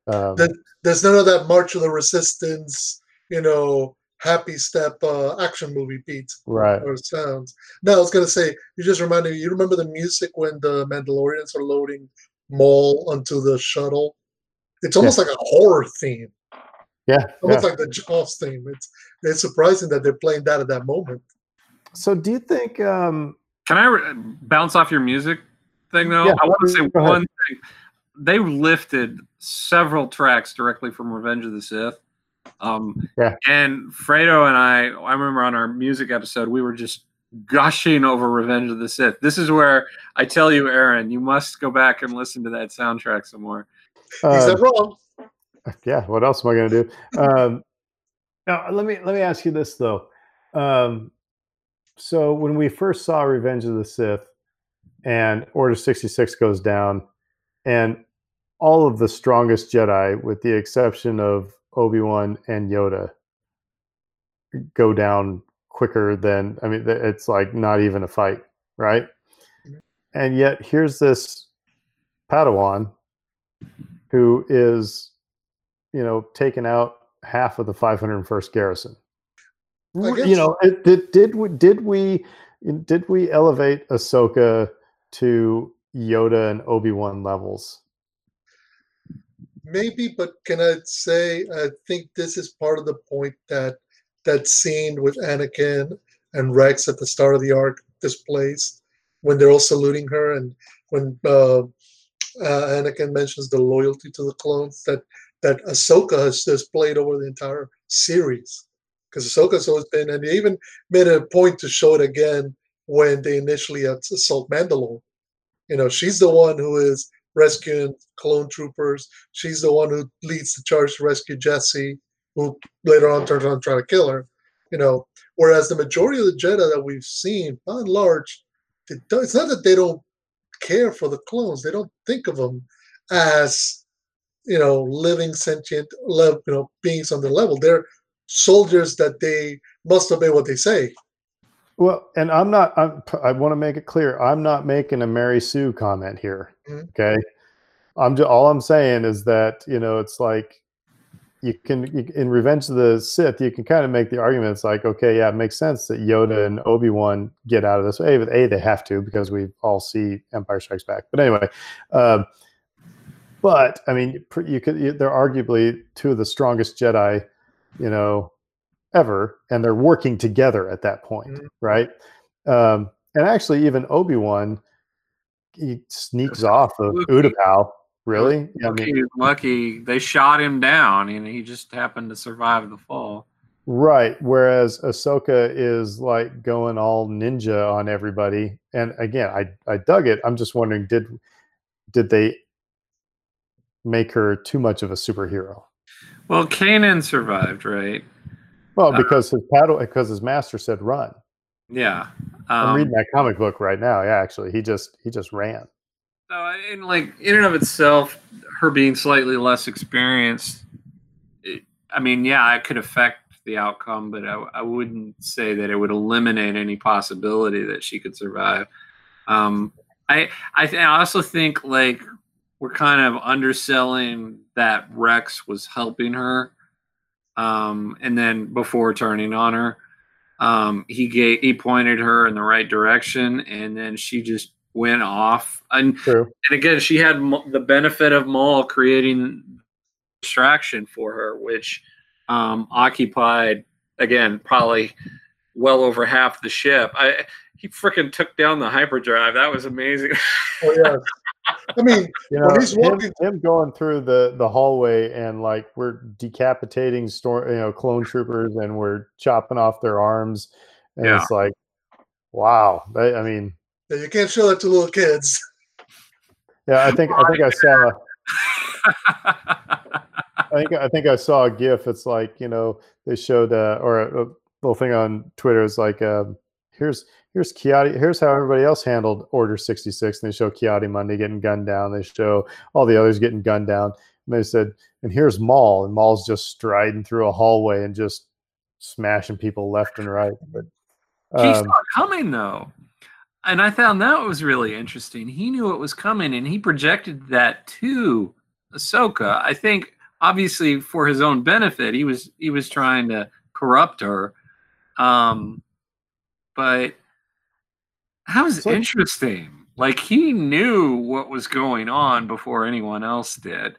Um, That- There's none of that March of the Resistance, you know, happy step uh, action movie beat right or sounds. No, I was gonna say you just reminded me. You remember the music when the Mandalorians are loading Maul onto the shuttle? It's almost like a horror theme, yeah, almost yeah. like the Jaws theme. It's it's surprising that they're playing that at that moment. so do you think um Can I re- bounce off your music thing though? Yeah, I want to say go ahead. one thing. They lifted several tracks directly from Revenge of the Sith. Um, Yeah. And Fredo and I, I remember on our music episode, we were just gushing over Revenge of the Sith. This is where I tell you, Aaron, you must go back and listen to that soundtrack some more. He's uh, not wrong. yeah what else am i going to do um now let me let me ask you this though um so when we first saw revenge of the sith and order 66 goes down and all of the strongest jedi with the exception of obi-wan and yoda go down quicker than i mean it's like not even a fight right mm-hmm. and yet here's this padawan who is you know, taken out half of the 501st garrison. You know, it, did did we did we did we elevate Ahsoka to Yoda and Obi Wan levels? Maybe, but can I say I think this is part of the point that that scene with Anakin and Rex at the start of the arc displays when they're all saluting her and when uh, uh, Anakin mentions the loyalty to the clones that that Ahsoka has displayed over the entire series because Ahsoka's always been and they even made a point to show it again when they initially assault Mandalore. You know, she's the one who is rescuing clone troopers. She's the one who leads the charge to rescue Jesse, who later on turns on to try to kill her. You know, whereas the majority of the Jedi that we've seen, by and large, it's not that they don't care for the clones. They don't think of them as you know living sentient you know beings on the level. They're soldiers that they must obey what they say. Well, and I'm not. I'm, I want to make it clear. I'm not making a Mary Sue comment here. Mhm. Okay, I'm just all I'm saying is that you know it's like you can you, in Revenge of the Sith you can kind of make the argument. It's like okay, yeah, it makes sense that Yoda and Obi Wan get out of this. A, but a they have to because we all see Empire Strikes Back. But anyway, um, but I mean, you could you, they're arguably two of the strongest Jedi, you know, ever, and they're working together at that point, Mhm. right? Um, and actually, even Obi Wan, he sneaks off of Utapau. Really? Yeah, I Lucky, mean, lucky they shot him down, and he just happened to survive the fall. right. Whereas Ahsoka is like going all ninja on everybody. And again, I I dug it. I'm just wondering, did did they make her too much of a superhero? Well, Kanan survived, right? Well, Uh, because his paddle, because his master said run. Yeah. I'm Um, reading that comic book right now. Yeah, actually, he just he just ran. So, and like in and of itself, her being slightly less experienced, it, I mean, yeah, it could affect the outcome, but I, I wouldn't say that it would eliminate any possibility that she could survive. Um, I I, th- I also think like we're kind of underselling that Rex was helping her, um, and then before turning on her, um, he gave he pointed her in the right direction, and then she just went off. And True. and again, she had the benefit of Maul creating distraction for her, which um, occupied again probably well over half the ship. I he freaking took down the hyperdrive. That was amazing. Oh yeah. I mean, You know, when he's him, walking, him going through the the hallway and like we're decapitating store, you know, clone troopers and we're chopping off their arms, and Yeah. it's like, wow. I, I mean, yeah, you can't show that to little kids. yeah, I think I think I saw. I think I think I saw a GIF. It's like you know they showed uh, or a, a little thing on Twitter. It's like um, here's here's Kiati. Here's how everybody else handled Order sixty six. And they show Ki-Adi-Mundi getting gunned down. They show all the others getting gunned down. And they said, and here's Maul, and Maul's just striding through a hallway and just smashing people left and right. But he um, saw it coming though. And I found that was really interesting. He knew it was coming and he projected that to Ahsoka. I think obviously for his own benefit, he was he was trying to corrupt her. Um but that was It's like- interesting. Like he knew what was going on before anyone else did.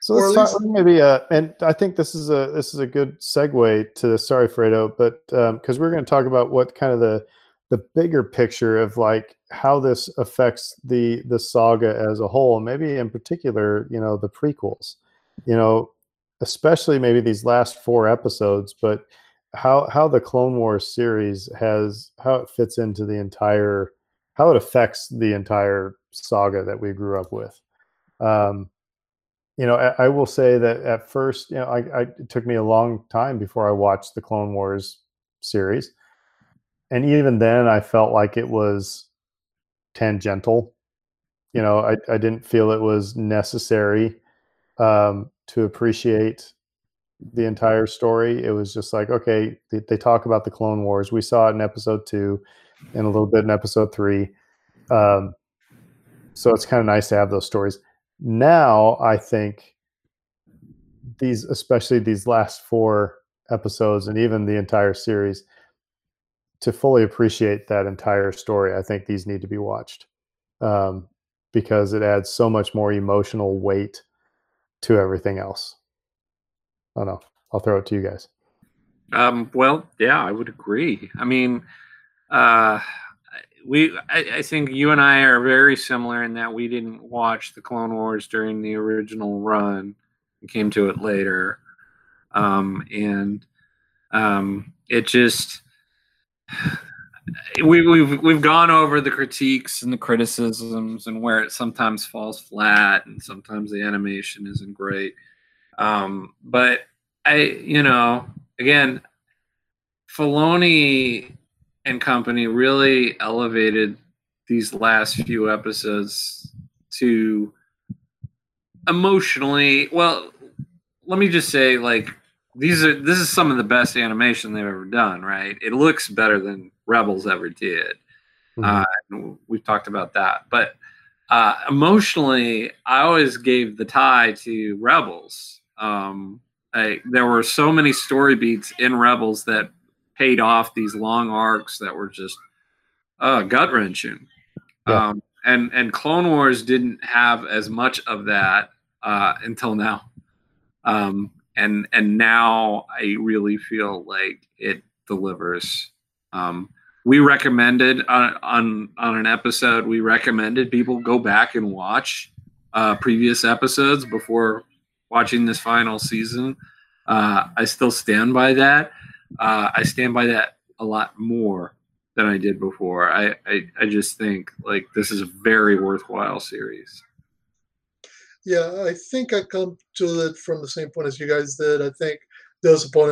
So let's at talk, maybe, uh, and I think this is a this is a good segue to this. Sorry, Fredo, but because we're going to talk about what kind of the the bigger picture of like how this affects the the saga as a whole, maybe in particular, you know, the prequels. You know, especially maybe these last four episodes, but how how the Clone Wars series has how it fits into the entire how it affects the entire saga that we grew up with. Um, you know, I, I will say that at first, you know, I, I it took me a long time before I watched the Clone Wars series, and even then, I felt like it was tangential. You know, I, I didn't feel it was necessary um, to appreciate the entire story. It was just like, okay, they, they talk about the Clone Wars. We saw it in episode two, and a little bit in episode three. Um, so it's kind of nice to have those stories now i think these especially these last four episodes and even the entire series to fully appreciate that entire story i think these need to be watched um, because it adds so much more emotional weight to everything else i don't know i'll throw it to you guys Um, well, yeah, I would agree. I mean, uh, we, I, I think you and I are very similar in that we didn't watch the Clone Wars during the original run. We came to it later, um, and um, it just we, we've we've gone over the critiques and the criticisms and where it sometimes falls flat and sometimes the animation isn't great. Um, but I, you know, again, Filoni and company really elevated these last few episodes to emotionally. Well, let me just say, like these are this is some of the best animation they've ever done. Right? It looks better than Rebels ever did. Uh, we've talked about that, but uh, emotionally, I always gave the tie to Rebels. Um, I, there were so many story beats in Rebels that paid off these long arcs that were just uh, gut wrenching. Yeah. Um, and and Clone Wars didn't have as much of that uh, until now. Um, and and now I really feel like it delivers. Um, we recommended on, on on an episode. We recommended people go back and watch uh, previous episodes before watching this final season. Uh, I still stand by that. Uh, I stand by that a lot more than I did before. I, I, I just think like this is a very worthwhile series. Yeah, I think I come to it from the same point as you guys did. I think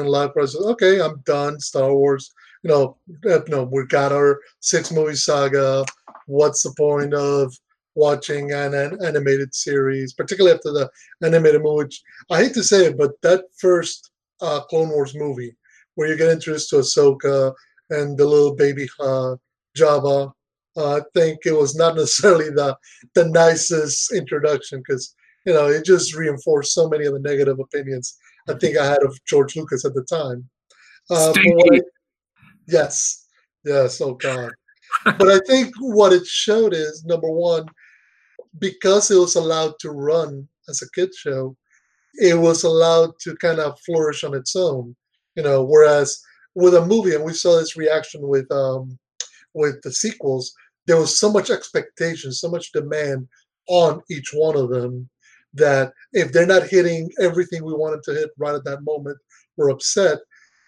life where I said, okay, I'm done. Star Wars, you know, uh, you we got our six movie saga. What's the point of watching an, an animated series, particularly after the animated movie? Which I hate to say it, but that first uh, Clone Wars movie, where you get introduced to Ahsoka and the little baby uh, Jabba, uh, I think it was not necessarily the the nicest introduction because you know it just reinforced so many of the negative opinions I think I had of George Lucas at the time. Uh, I- yes, yes, oh god. but I think what it showed is number one, because it was allowed to run as a kid show, it was allowed to kind of flourish on its own. You know, whereas with a movie, and we saw this reaction with um, with the sequels, there was so much expectation, so much demand on each one of them that if they're not hitting everything we wanted to hit right at that moment, we're upset.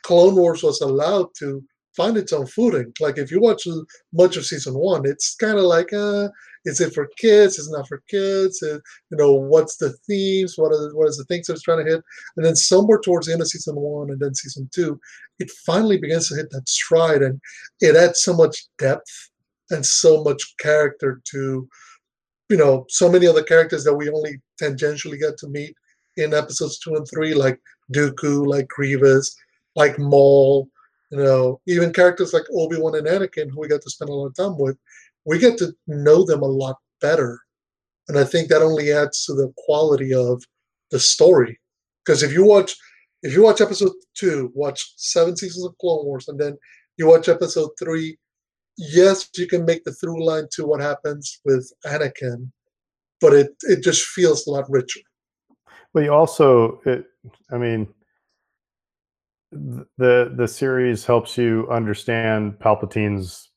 Clone Wars was allowed to find its own footing. Like if you watch much of season one, it's kind of like, uh, is it for kids? Is it not for kids? You know, what's the themes? What are the, what is the things that it's trying to hit? And then somewhere towards the end of season one and then season two, it finally begins to hit that stride, and it adds so much depth and so much character to, you know, so many of the characters that we only tangentially get to meet in episodes two and three, like Dooku, like Grievous, like Maul, you know, even characters like Obi Wan and Anakin, who we got to spend a lot of time with, we get to know them a lot better. And I think that only adds to the quality of the story. Because if you watch if you watch episode two, watch seven seasons of Clone Wars, and then you watch episode three, yes, you can make the through line to what happens with Anakin, but it it just feels a lot richer. But you also, it, I mean, the the series helps you understand Palpatine's,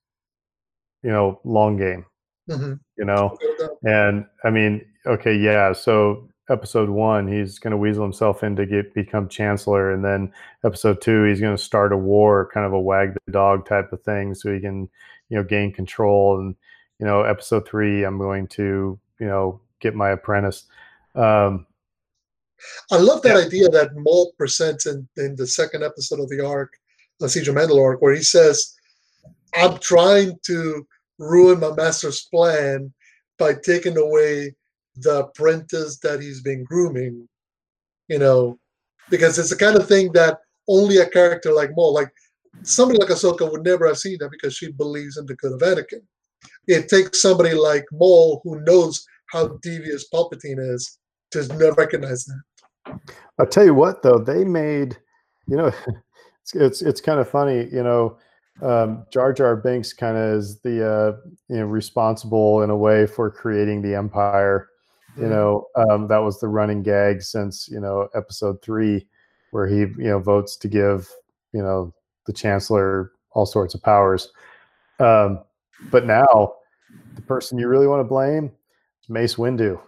you know, long game. Mm-hmm. You know, and I mean, okay, yeah. So episode one, he's going to weasel himself in to get become chancellor, and then episode two, he's going to start a war, kind of a wag the dog type of thing, so he can, you know, gain control. And you know, episode three, I'm going to, you know, get my apprentice. Um, I love that yeah. idea that Maul presents in, in the second episode of the arc, the Siege of Mandalore, where he says, I'm trying to ruin my master's plan by taking away the apprentice that he's been grooming, you know, because it's the kind of thing that only a character like Maul, like somebody like Ahsoka would never have seen that because she believes in the good of Anakin. It takes somebody like Maul who knows how devious Palpatine is to recognize that. I'll tell you what, though, they made, you know, it's it's, it's kind of funny, you know, um, Jar Jar Binks kind of is the uh, you know responsible in a way for creating the Empire. You mm-hmm. know, um, that was the running gag since you know Episode three, where he you know votes to give you know the Chancellor all sorts of powers. Um, but now, the person you really want to blame is Mace Windu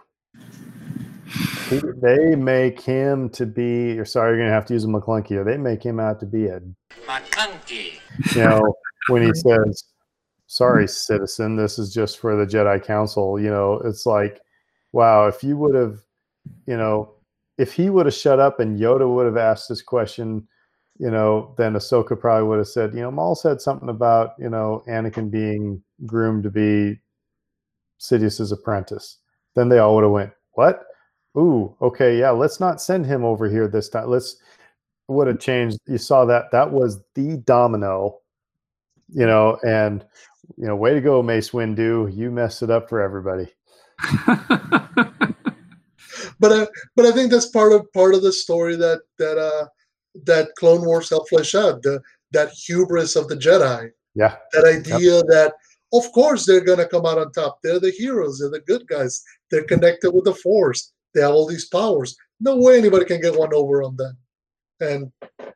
he, they make him to be. Or sorry, you're gonna have to use a McClunky. Or they make him out to be a McClunky. You know when he says, "Sorry, citizen, this is just for the Jedi Council." You know, it's like, wow. If you would have, you know, if he would have shut up and Yoda would have asked this question, you know, then Ahsoka probably would have said, you know, Maul said something about, you know, Anakin being groomed to be Sidious's apprentice. Then they all would have went, what? Ooh, okay, yeah. Let's not send him over here this time. Let's would have changed. You saw that that was the domino, you know, and you know, way to go, Mace Windu. You messed it up for everybody. but I, but I think that's part of part of the story that that uh that Clone Wars helped flesh out the that hubris of the Jedi. Yeah. That idea yep. that of course they're gonna come out on top. They're the heroes. They're the good guys. They're connected with the Force. They have all these powers. No way anybody can get one over on them. And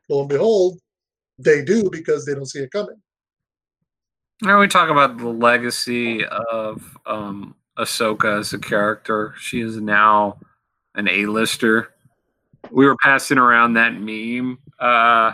lo and behold, they do because they don't see it coming. Now we talk about the legacy of um, Ahsoka as a character. She is now an A-lister. We were passing around that meme uh,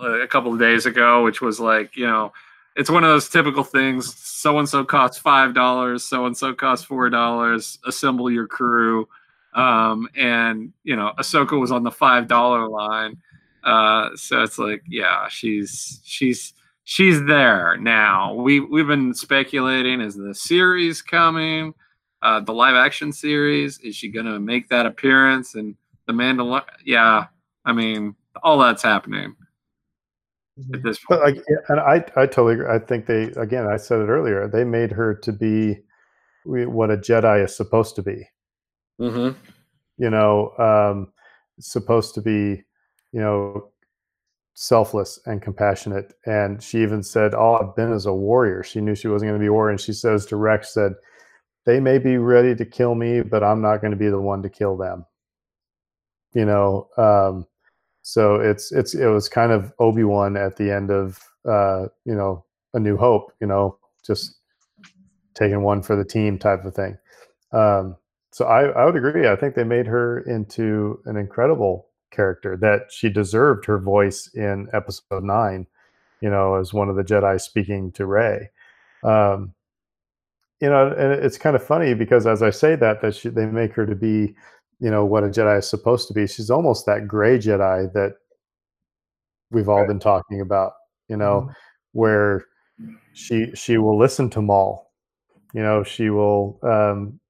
a couple of days ago, which was like, you know, it's one of those typical things. So and so costs five dollars. So and so costs four dollars. Assemble your crew. Um, and you know, Ahsoka was on the five dollar line. Uh, so it's like, yeah, she's she's she's there now. We we've been speculating: is the series coming? Uh, the live action series is she going to make that appearance? And the Mandalorian, yeah, I mean, all that's happening at this point. But, and I I totally agree. I think they again, I said it earlier. They made her to be what a Jedi is supposed to be. Mm-hmm. You know, um, supposed to be, you know, selfless and compassionate. And she even said, "All I've been as a warrior." She knew she wasn't going to be a warrior, and she says to Rex, "said They may be ready to kill me, but I'm not going to be the one to kill them." You know, um, so it's it's it was kind of Obi Wan at the end of uh, you know A New Hope. You know, just taking one for the team type of thing. Um, so I, I would agree. I think they made her into an incredible character that she deserved her voice in episode nine, you know, as one of the Jedi speaking to Rey. Um, you know, and it's kind of funny because as I say that, that she, they make her to be, you know, what a Jedi is supposed to be. She's almost that gray Jedi that we've all right. been talking about, you know, mm-hmm. where she she will listen to Maul, you know, she will um,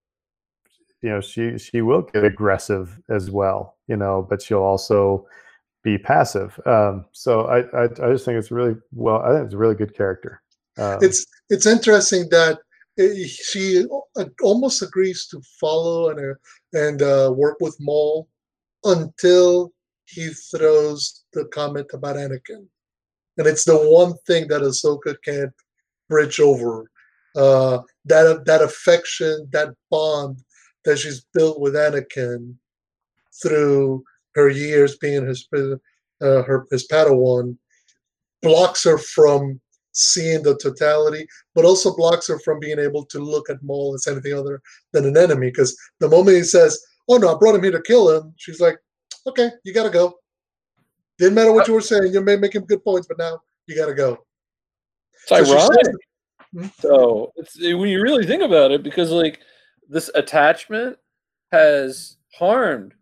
you know she she will get aggressive as well you know but she'll also be passive um, so I, I, I just think it's really well i think it's a really good character um, it's it's interesting that eh, she almost agrees to follow and uh, and uh, work with Maul until he throws the comment about Anakin, and it's the one thing that Ahsoka can't bridge over. Uh, that that affection, that bond that she's built with Anakin through her years being his uh, her his Padawan blocks her from seeing the totality, but also blocks her from being able to look at Maul as anything other than an enemy. Because the moment he says, "Oh no, I brought him here to kill him," she's like, "Okay, you gotta go." Didn't matter what you were saying. You may make him good points, but now you gotta go. It's so ironic. Says, hmm? so it's, when you really think about it, because like this attachment has harmed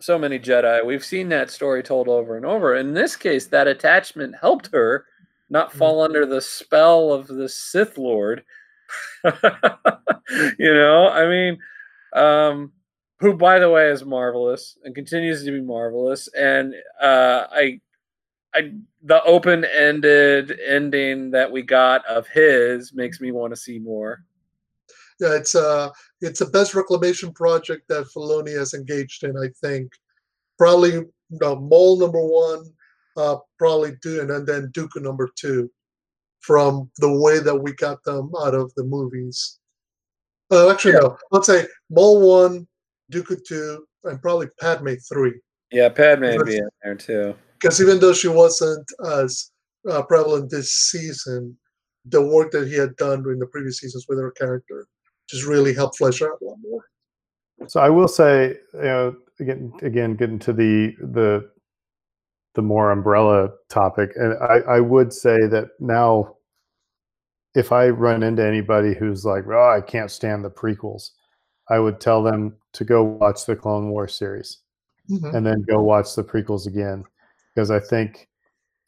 so many Jedi. We've seen that story told over and over. In this case, that attachment helped her not mm-hmm. fall under the spell of the Sith Lord. you know, I mean, um, who, by the way, is marvelous and continues to be marvelous. And uh, I, I, the open-ended ending that we got of his makes me want to see more yeah, it's uh it's the best reclamation project that Filoni has engaged in. I think probably uh, Maul number one, uh, probably Dune, and then Dooku number two, from the way that we got them out of the movies. Uh, actually, yeah. no. Let's say Maul one, Dooku two, and probably Padme three. Yeah, Padme would be in there too. Because even though she wasn't as uh, prevalent this season, the work that he had done during the previous seasons with her character just really help flesh out a lot more. So I will say, you know, again, again, getting to the the the more umbrella topic, and I, I would say that now, if I run into anybody who's like, "Oh, I can't stand the prequels," I would tell them to go watch the Clone War series, mm-hmm. and then go watch the prequels again, because I think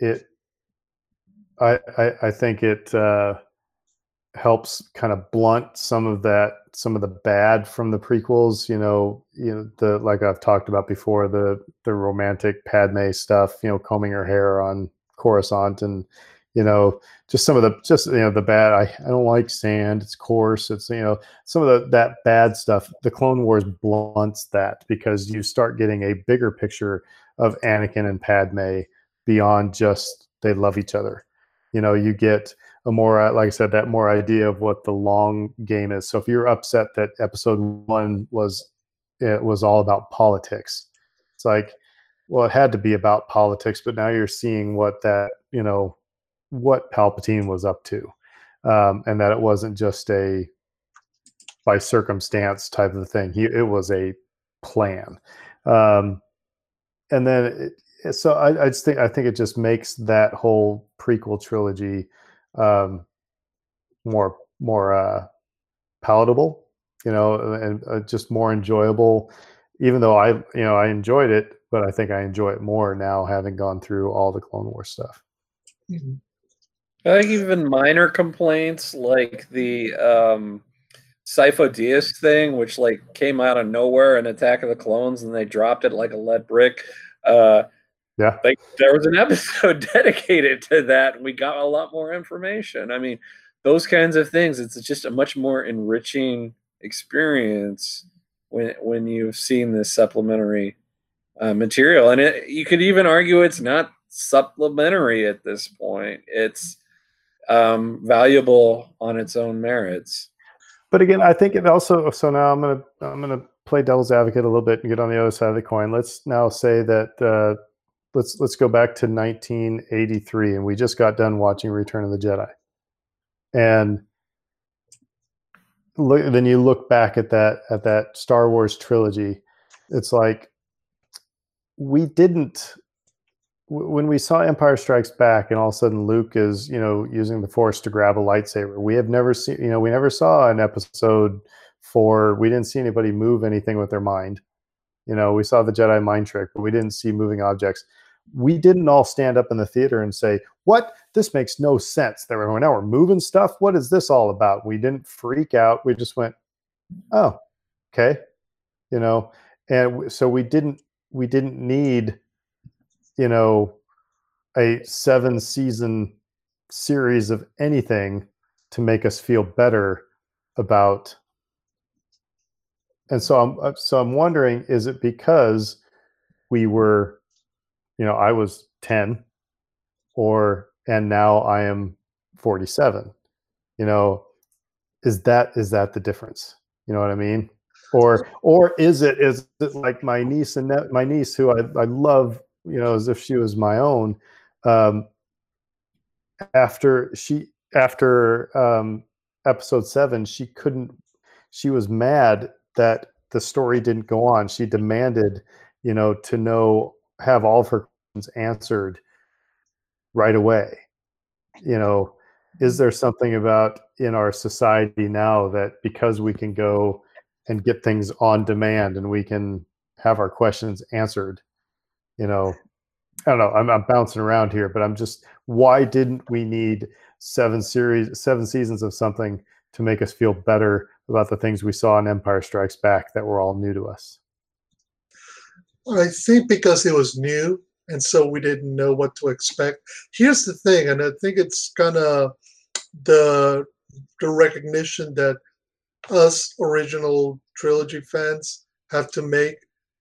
it, I I, I think it. Uh, helps kind of blunt some of that some of the bad from the prequels you know you know the like i've talked about before the the romantic padme stuff you know combing her hair on coruscant and you know just some of the just you know the bad i, I don't like sand it's coarse it's you know some of the that bad stuff the clone wars blunts that because you start getting a bigger picture of anakin and padme beyond just they love each other. You know you get a more uh, like I said that more idea of what the long game is. So if you're upset that episode one was it was all about politics, it's like well it had to be about politics, but now you're seeing what that you know what Palpatine was up to, um, and that it wasn't just a by circumstance type of thing. He it was a plan, um, and then it, so I, I just think I think it just makes that whole prequel trilogy um, more more uh, palatable, you know, and uh, just more enjoyable. Even though I, you know, I enjoyed it, but I think I enjoy it more now having gone through all the Clone War stuff. Mm-hmm. I think even minor complaints like the um, Sifo Dyas thing, which like came out of nowhere in Attack of the Clones, and they dropped it like a lead brick. Uh, yeah. Like there was an episode dedicated to that. And we got a lot more information. I mean, those kinds of things. It's just a much more enriching experience when when you've seen this supplementary uh, material. And it, you could even argue it's not supplementary at this point. It's um, valuable on its own merits. But again, I think it also. So now I'm gonna I'm gonna play devil's advocate a little bit and get on the other side of the coin. Let's now say that uh, let's let's go back to 1983 and we just got done watching return of the jedi and look, then you look back at that at that Star Wars trilogy. It's like we didn't when we saw Empire Strikes Back, and all of a sudden Luke is, you know, using the Force to grab a lightsaber. We have never seen, you know, we never saw an episode four. We didn't see anybody move anything with their mind. You know, we saw the Jedi mind trick, but we didn't see moving objects. We didn't all stand up in the theater and say, "What? This makes no sense." They were now we're moving stuff. What is this all about? We didn't freak out. We just went, "Oh, okay," you know. And so we didn't we didn't need, you know, a seven season series of anything to make us feel better about and so I'm uh, so I'm wondering, is it because we were, you know, I was 10 or and now I am 47. You know, is that is that the difference? You know what I mean? Or or is it is it like my niece and my niece who I, I love, you know, as if she was my own. Um, after she after um, episode seven, she couldn't. She was mad that the story didn't go on. She demanded, you know, to know have all of her questions answered right away. You know, is mm-hmm. there something about in our society now that because we can go and get things on demand and we can have our questions answered, you know, I don't know. I'm, I'm bouncing around here, but I'm just why didn't we need seven series, seven seasons of something to make us feel better about the things we saw in Empire Strikes Back that were all new to us? I think because it was new, and so we didn't know what to expect. Here's the thing, and I think it's kind of the the recognition that us original trilogy fans have to make.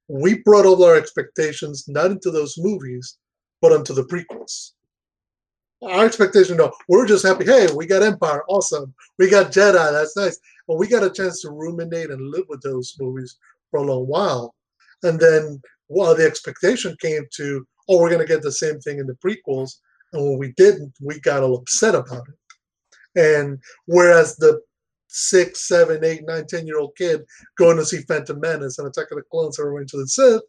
We brought all our expectations not into those movies, but onto the prequels our expectation no we're just happy hey we got empire awesome we got jedi that's nice but we got a chance to ruminate and live with those movies for a long while and then while the expectation came to oh we're going to get the same thing in the prequels and when we didn't we got all upset about it and whereas the six seven eight nine ten year old kid going to see phantom menace and attack of the clones or revenge the sith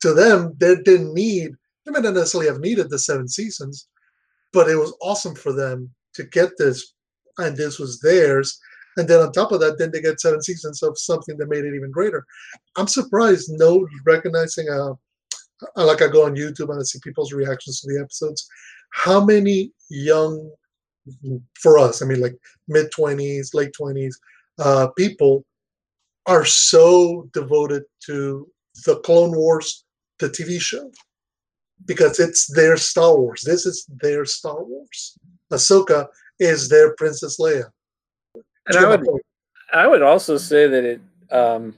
to them they didn't need they may not necessarily have needed the seven seasons but it was awesome for them to get this, and this was theirs. And then on top of that, then they get seven seasons of something that made it even greater. I'm surprised no recognizing uh, like I go on YouTube and I see people's reactions to the episodes. How many young, for us, I mean, like mid 20s, late 20s, uh, people are so devoted to the Clone Wars, the TV show because it's their Star Wars. This is their Star Wars. Ahsoka is their Princess Leia. And I would, I would also say that it um,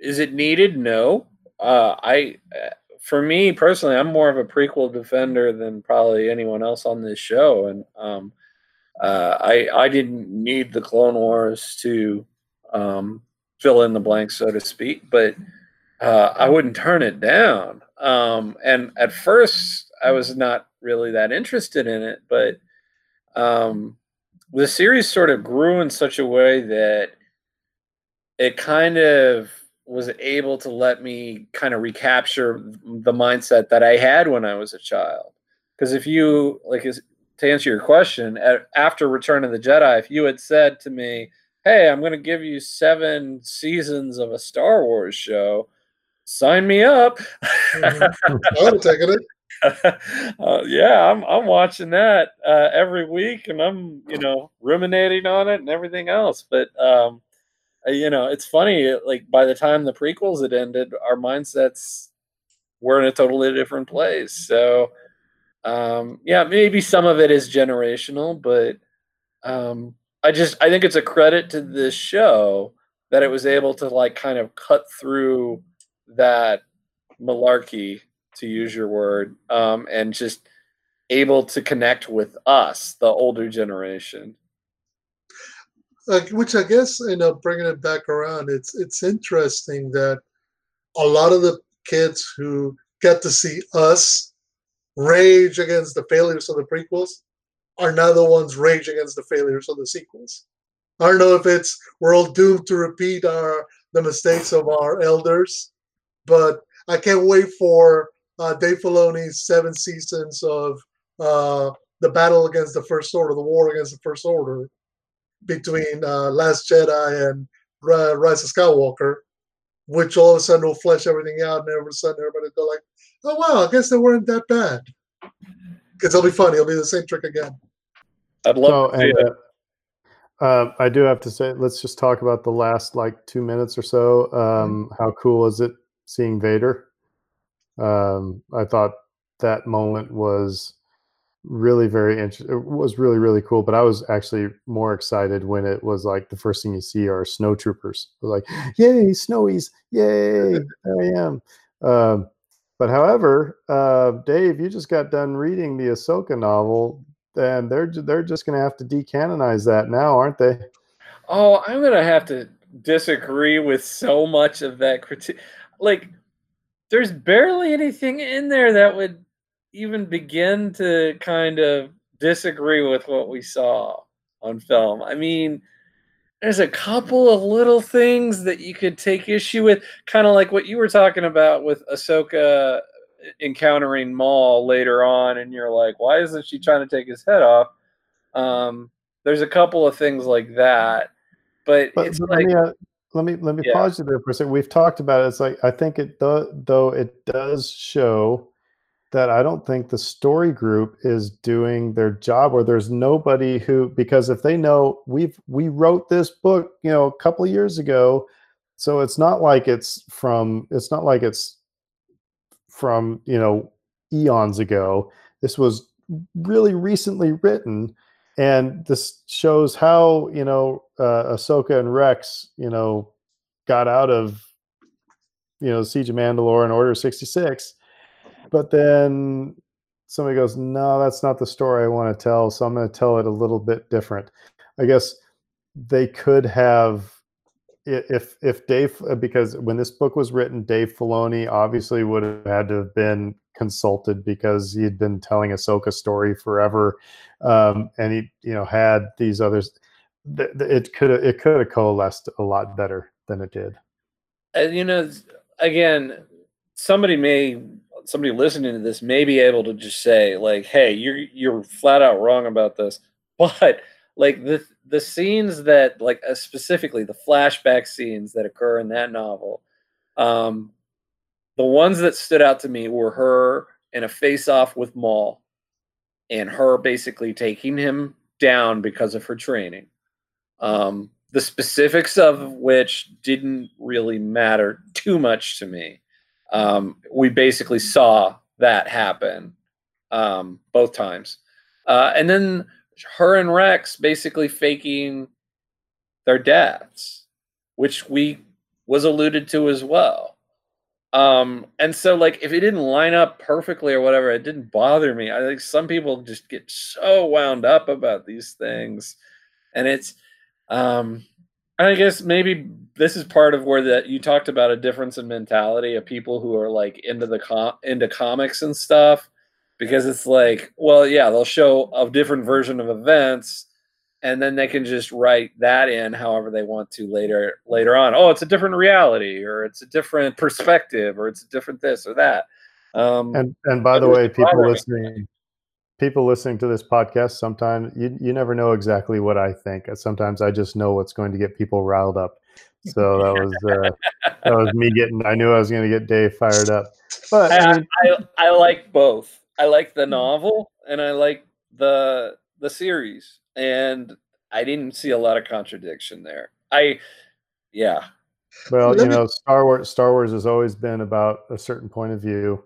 is it needed? No. Uh, I, for me personally, I'm more of a prequel defender than probably anyone else on this show, and um, uh, I I didn't need the Clone Wars to um, fill in the blanks, so to speak, but uh, I wouldn't turn it down. Um, and at first, I was not really that interested in it, but um, the series sort of grew in such a way that it kind of was able to let me kind of recapture the mindset that I had when I was a child. Because if you like, to answer your question, after Return of the Jedi, if you had said to me, "Hey, I'm going to give you seven seasons of a Star Wars show," sign me up. Mm-hmm. I'm taking it. Uh, yeah, I'm I'm watching that uh, every week, and I'm you know ruminating on it and everything else. But um, uh, you know, it's funny. Like by the time the prequels had ended, our mindsets were in a totally different place. So um, yeah, maybe some of it is generational, but um, I just I think it's a credit to this show that it was able to like kind of cut through that malarkey, to use your word, um, and just able to connect with us, the older generation. Like, which I guess, you know, bringing it back around, it's it's interesting that a lot of the kids who get to see us rage against the failures of the prequels are now the ones rage against the failures of the sequels. I don't know if it's we're all doomed to repeat our the mistakes of our elders, but I can't wait for uh, Dave Filoni's seven seasons of uh, the battle against the First Order, the war against the First Order between uh, Last Jedi and Rise of Skywalker, which all of a sudden will flesh everything out, and all of a sudden everybody go like, "Oh wow, I guess they weren't that bad." Because it'll be funny. It'll be the same trick again. I'd love So, to see and, uh, uh, I do have to say, let's just talk about the last like two minutes or so. Um, how cool is it seeing Vader? Um, I thought that moment was really very interesting. It was really really cool. But I was actually more excited when it was like the first thing you see are snow troopers. Like, yay, snowies, yay, there I am. Um, but however, uh, Dave, you just got done reading the Ahsoka novel, and they're they're just going to have to decanonize that now, aren't they? Oh, I'm gonna have to disagree with so much of that critique. Like, there's barely anything in there that would even begin to kind of disagree with what we saw on film. I mean, there's a couple of little things that you could take issue with, kind of like what you were talking about with Ahsoka encountering Maul later on, and you're like, why isn't she trying to take his head off? Um, there's a couple of things like that, but, But, it's but like let me uh, let me let me Yeah. pause you there for a second. We've talked about it. It's like I think it do, though it does show that I don't think the story group is doing their job, or there's nobody who because if they know we've we wrote this book, you know, a couple of years ago, so it's not like it's from it's not like it's from you know eons ago. This was really recently written, and this shows how you know uh, Ahsoka and Rex, you know, got out of you know Siege of Mandalore and Order sixty six, but then somebody goes, "No, that's not the story I want to tell." So I'm going to tell it a little bit different. I guess they could have if if Dave because when this book was written, Dave Filoni obviously would have had to have been consulted because he had been telling Ahsoka story forever, um, and he you know had these others. th- th- It could it could have coalesced a lot better than it did. and you know again somebody may somebody listening to this may be able to just say like hey you're you're flat out wrong about this but like the the scenes that like uh, specifically the flashback scenes that occur in that novel um the ones that stood out to me were her in a face off with Maul and her basically taking him down because of her training um, the specifics of which didn't really matter too much to me. Um, we basically saw that happen um, both times. Uh, and then her and Rex basically faking their deaths, which we was alluded to as well. Um, and so like if it didn't line up perfectly or whatever, it didn't bother me. I think some people just get so wound up about these things. And it's um I guess maybe this is part of where that you talked about a difference in mentality of people who are like into the com- into comics and stuff because it's like, well, yeah, they'll show a different version of events and then they can just write that in however they want to later later on. Oh, it's a different reality or it's a different perspective or it's a different this or that. Um And and by the way, people listening, people listening to this podcast, sometimes you you never know exactly what I think. Sometimes I just know what's going to get people riled up. So that was uh, that was me getting. I knew I was going to get Dave fired up. But I I, I, I like both. I like the novel and I like the the series, and I didn't see a lot of contradiction there. I, yeah, well, you know, Star Wars. Star Wars has always been about a certain point of view.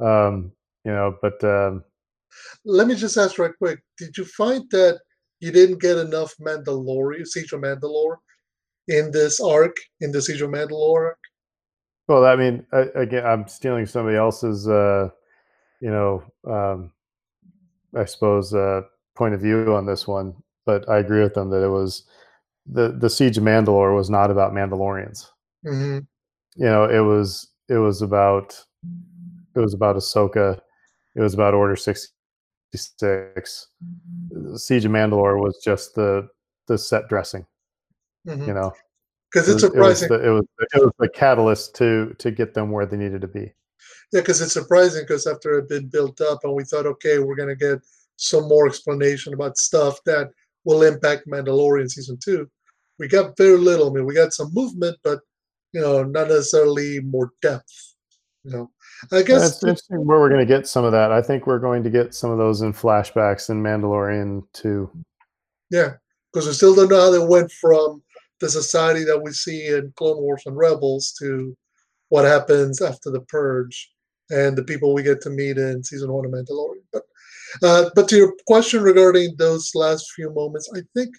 Um, you know, but um, Let me just ask right quick: Did you find that you didn't get enough Mandalorian, Siege of Mandalore, in this arc, in the Siege of Mandalore? arc? well, I mean, I, again, I'm stealing somebody else's, uh, you know, um, I suppose, uh, point of view on this one. But I agree with them that it was the the siege of Mandalore was not about Mandalorians. hmm You know, it was it was about it was about Ahsoka. It was about Order sixty six, Siege of Mandalore was just the the set dressing. Mhm. You know, Because it's was, it was surprising. the, it was it was the catalyst to to get them where they needed to be. Yeah, because it's surprising because after it had been built up and we thought, okay, we're gonna get some more explanation about stuff that will impact Mandalorian season two. We got very little. I mean, we got some movement, but you know, not necessarily more depth. You know, I guess It's interesting where we're going to get some of that. I think we're going to get some of those in flashbacks in Mandalorian too. yeah, because we still don't know how they went from the society that we see in Clone Wars and Rebels to what happens after the purge and the people we get to meet in season one of Mandalorian. But uh, but to your question regarding those last few moments, I think,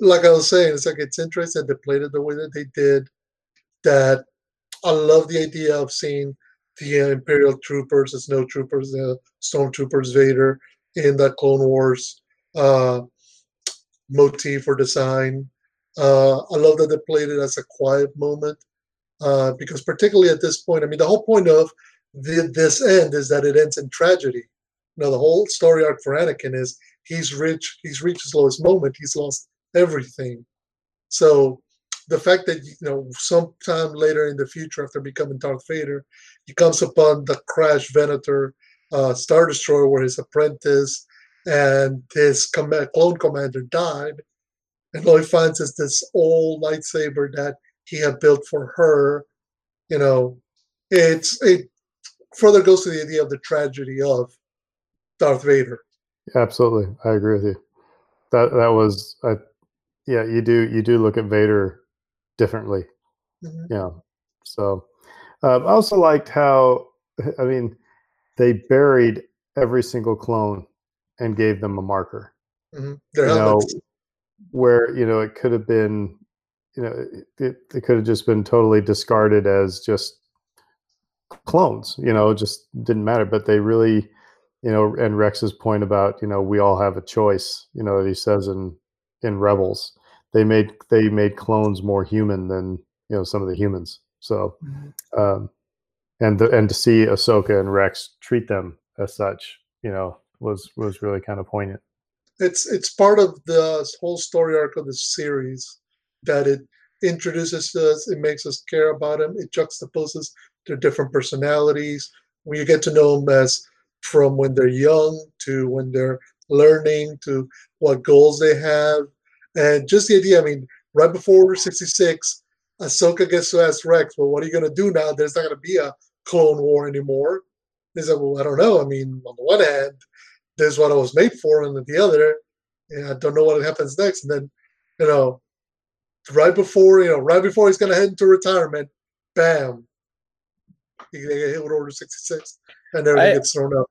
like I was saying, it's like it's interesting they played it the way that they did. That I love the idea of seeing the uh, Imperial troopers, the snow troopers, the stormtroopers, Vader in that Clone Wars uh, motif or design. Uh, I love that they played it as a quiet moment uh, because, particularly at this point, I mean, the whole point of the, this end is that it ends in tragedy. Know, the whole story arc for Anakin is he's rich, he's reached his lowest moment, he's lost everything. So the fact that you know sometime later in the future, after becoming Darth Vader, he comes upon the crash Venator uh, Star Destroyer where his apprentice and his command, clone commander died, and all he finds is this old lightsaber that he had built for her. You know, it's it further goes to the idea of the tragedy of Darth Vader. Absolutely, I agree with you. That that was, I, yeah, you do you do look at Vader differently. Mhm. Yeah. So um, I also liked how, I mean, they buried every single clone and gave them a marker. Mhm. Their You know, where you know it could have been, you know, it, it, it could have just been totally discarded as just clones. You know, it just didn't matter. But they really, you know, and Rex's point about you know we all have a choice. You know that he says in in Rebels, they made they made clones more human than you know some of the humans. So, Mhm. um, and the, and to see Ahsoka and Rex treat them as such, you know, was was really kind of poignant. it's it's part of the whole story arc of the series that it introduces us, it makes us care about them, it juxtaposes their different personalities. When you get to know them as from when they're young to when they're learning to what goals they have, and just the idea. I mean, right before Order sixty six, Ahsoka gets to ask Rex, "Well, what are you going to do now? There's not going to be a Clone War anymore." He said, "Well, I don't know. I mean, on the one hand." this is what I was made for, and the other, I don't know what happens next. And then, you know, right before you know, right before he's gonna head into retirement, bam, they get hit with Order sixty six, and everything I- gets thrown up.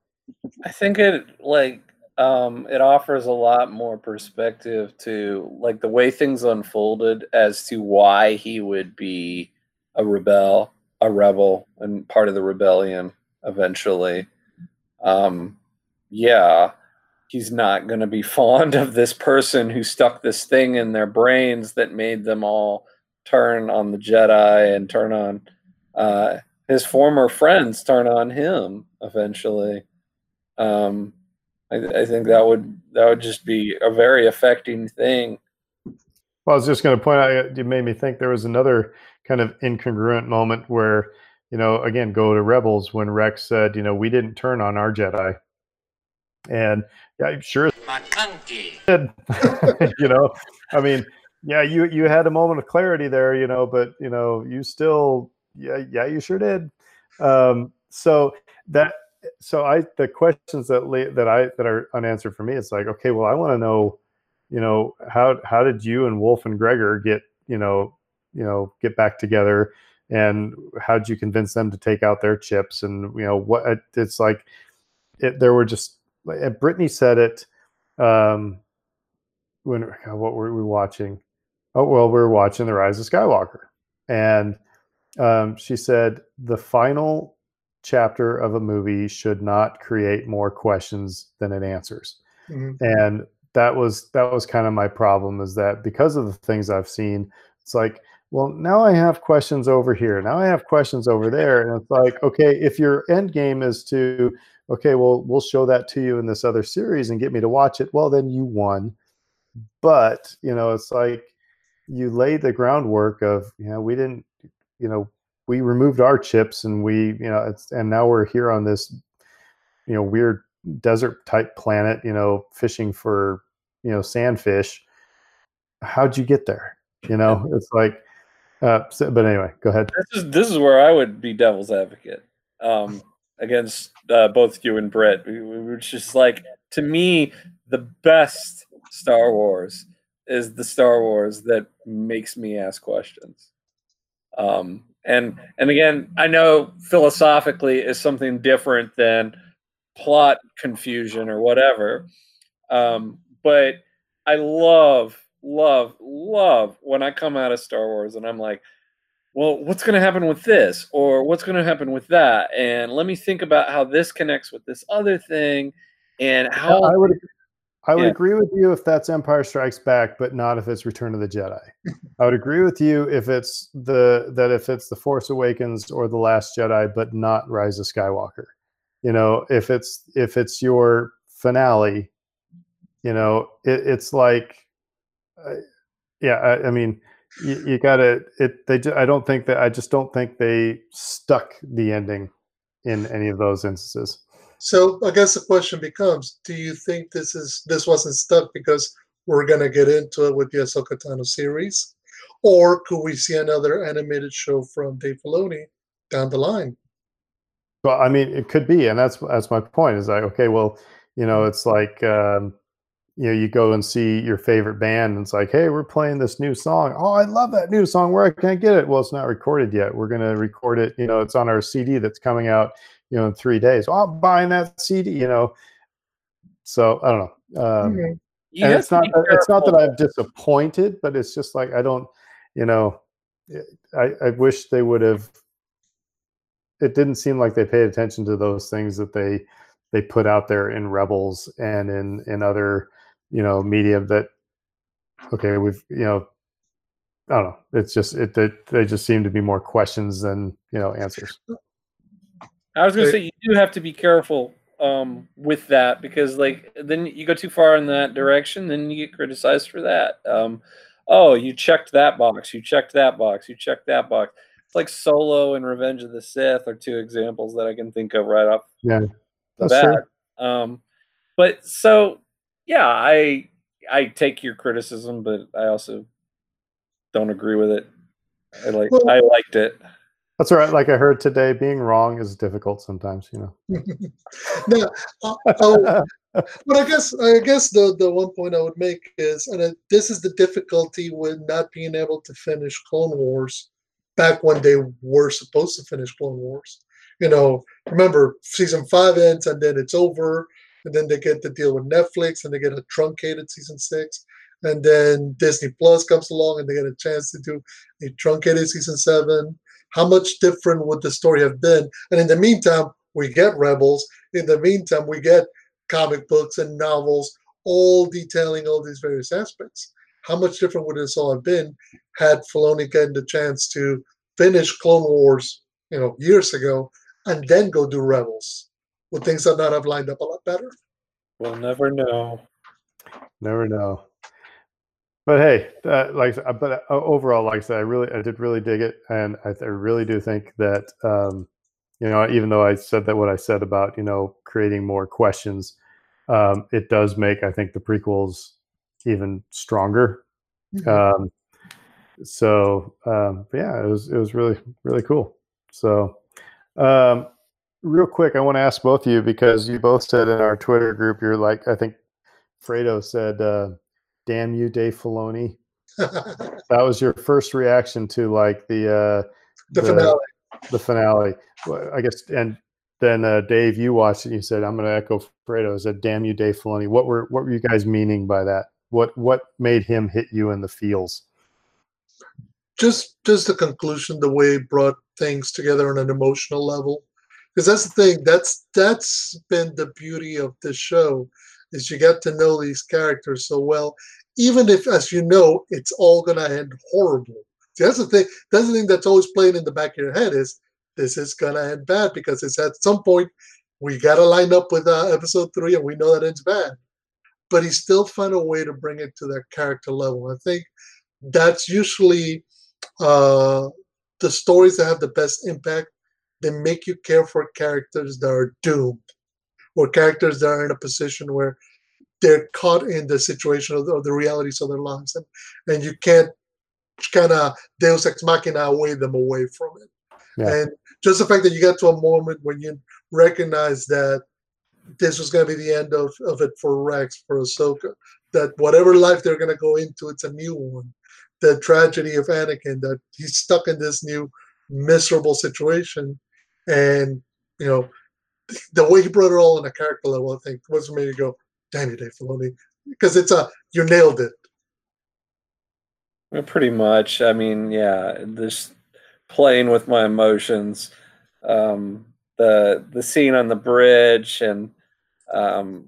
I think it like um, it offers a lot more perspective to like the way things unfolded as to why he would be a rebel, a rebel, and part of the rebellion eventually. Um, yeah, he's not going to be fond of this person who stuck this thing in their brains that made them all turn on the Jedi and turn on uh, his former friends, turn on him eventually. Um, I, I think that would that would just be a very affecting thing. Well, I was just going to point out, you made me think there was another kind of incongruent moment where, you know, again, go to Rebels when Rex said, you know, we didn't turn on our Jedi. And yeah, I'm sure did. you know, I mean, yeah, you you had a moment of clarity there, you know, but you know, you still, yeah, yeah, you sure did. Um, so that, so I, the questions that la- that I that are unanswered for me, it's like, okay, well, I want to know, you know, how how did you and Wolffe and Gregor get, you know, you know, get back together, and how did you convince them to take out their chips, and you know, what it's like, it, there were just, and Brittany said it. Um, when what were we watching? Oh well, we were watching The Rise of Skywalker, and um, she said the final chapter of a movie should not create more questions than it answers, Mhm. and that was that was kind of my problem is that because of the things I've seen, it's like well, now I have questions over here. Now I have questions over there. And it's like, okay, if your end game is to, okay, well, we'll show that to you in this other series and get me to watch it, well, then you won. But, you know, it's like you laid the groundwork of, you know, we didn't, you know, we removed our chips and we, you know, it's, and now we're here on this, you know, weird desert type planet, you know, fishing for, you know, sandfish. How'd you get there? You know, it's like, uh, so, but anyway, go ahead. This is this is where I would be devil's advocate um, against uh, both you and Brett, which is like to me the best Star Wars is the Star Wars that makes me ask questions. Um, and and again, I know philosophically is something different than plot confusion or whatever. Um, but I love love, love when I come out of Star Wars and I'm like, well, what's going to happen with this? Or what's going to happen with that? And let me think about how this connects with this other thing and how. I would, I would yeah. agree with you if that's Empire Strikes Back, but not if it's Return of the Jedi. I would agree with you if it's the that if it's the Force Awakens or the Last Jedi, but not Rise of Skywalker. You know, if it's if it's your finale, you know, it, it's like uh, yeah, I, I mean, you, you got to it. They, I don't think that. I just don't think they stuck the ending in any of those instances. So I guess the question becomes: Do you think this is this wasn't stuck because we're going to get into it with the Ahsoka Tano series, or could we see another animated show from Dave Filoni down the line? Well, I mean, it could be, and that's that's my point. Is like, okay, well, you know, it's like. Um, you know, you go and see your favorite band and it's like, hey, we're playing this new song. Oh, I love that new song. Where can I get it? Well, it's not recorded yet. We're going to record it. You know, it's on our CD that's coming out, you know, in three days. Oh, I'm buying that CD, you know. So I don't know. Um, mm-hmm. and it's not, it's not that I'm disappointed, but it's just like, I don't, you know, I, I wish they would have, it didn't seem like they paid attention to those things that they, they put out there in Rebels and in, in other, you know media that okay we've you know i don't know it's just it they, they just seem to be more questions than you know answers i was going to say you do have to be careful um, with that because like then you go too far in that direction then you get criticized for that um, oh you checked that box you checked that box you checked that box it's like solo and revenge of the sith are two examples that i can think of right off yeah that's that. true um, but so yeah, I I take your criticism, but I also don't agree with it. I like well, I liked it. That's all right. Like I heard today, being wrong is difficult sometimes. You know. no, uh, oh, but I guess I guess the the one point I would make is, and this is the difficulty with not being able to finish Clone Wars back when they were supposed to finish Clone Wars. You know, remember season five ends and then it's over and then they get to deal with Netflix, and they get a truncated season six, and then Disney Plus comes along, and they get a chance to do a truncated season seven. How much different would the story have been? And in the meantime, we get Rebels. In the meantime, we get comic books and novels, all detailing all these various aspects. How much different would this all have been had Filoni gotten the chance to finish Clone Wars, you know, years ago, and then go do Rebels? would things have not have lined up a lot better? We'll never know. Never know. But hey, uh, like, uh, but uh, overall, like I said, I really, I did really dig it, and I, I really do think that, um, you know, even though I said that what I said about, you know, creating more questions, um, it does make, I think, the prequels even stronger. Mm-hmm. Um, so, um, yeah, it was, it was really, really cool. So, um, real quick, I want to ask both of you because you both said in our Twitter group, you're like, I think Fredo said, uh, "Damn you, Dave Filoni." that was your first reaction to like the uh, the, the finale. The finale, I guess, and then uh, Dave, you watched it. and You said, "I'm going to echo Fredo." Said, "Damn you, Dave Filoni." What were what were you guys meaning by that? What what made him hit you in the feels? Just just the conclusion, the way it brought things together on an emotional level because that's the thing that's that's been the beauty of this show is you get to know these characters so well even if as you know it's all going to end horribly See, that's the thing. That's the thing that's always playing in the back of your head is this is gonna end bad because it's at some point we gotta line up with uh, episode three and we know that ends bad. But he still found a way to bring it to that character level. I think that's usually uh, the stories that have the best impact. They make you care for characters that are doomed, or characters that are in a position where they're caught in the situation of the, of the realities of their lives, and, and you can't kind of Deus ex machina away them away from it. Yeah. And just the fact that you get to a moment when you recognize that this was going to be the end of, of it for Rex, for Ahsoka, that whatever life they're going to go into, it's a new one. The tragedy of Anakin, that he's stuck in this new miserable situation. And, you know, the way he brought it all in a character level, I think, was made me to go, damn you, Dave Filoni. Because it's a, you nailed it. Pretty much. I mean, yeah, this playing with my emotions. Um, the the scene on the bridge and um,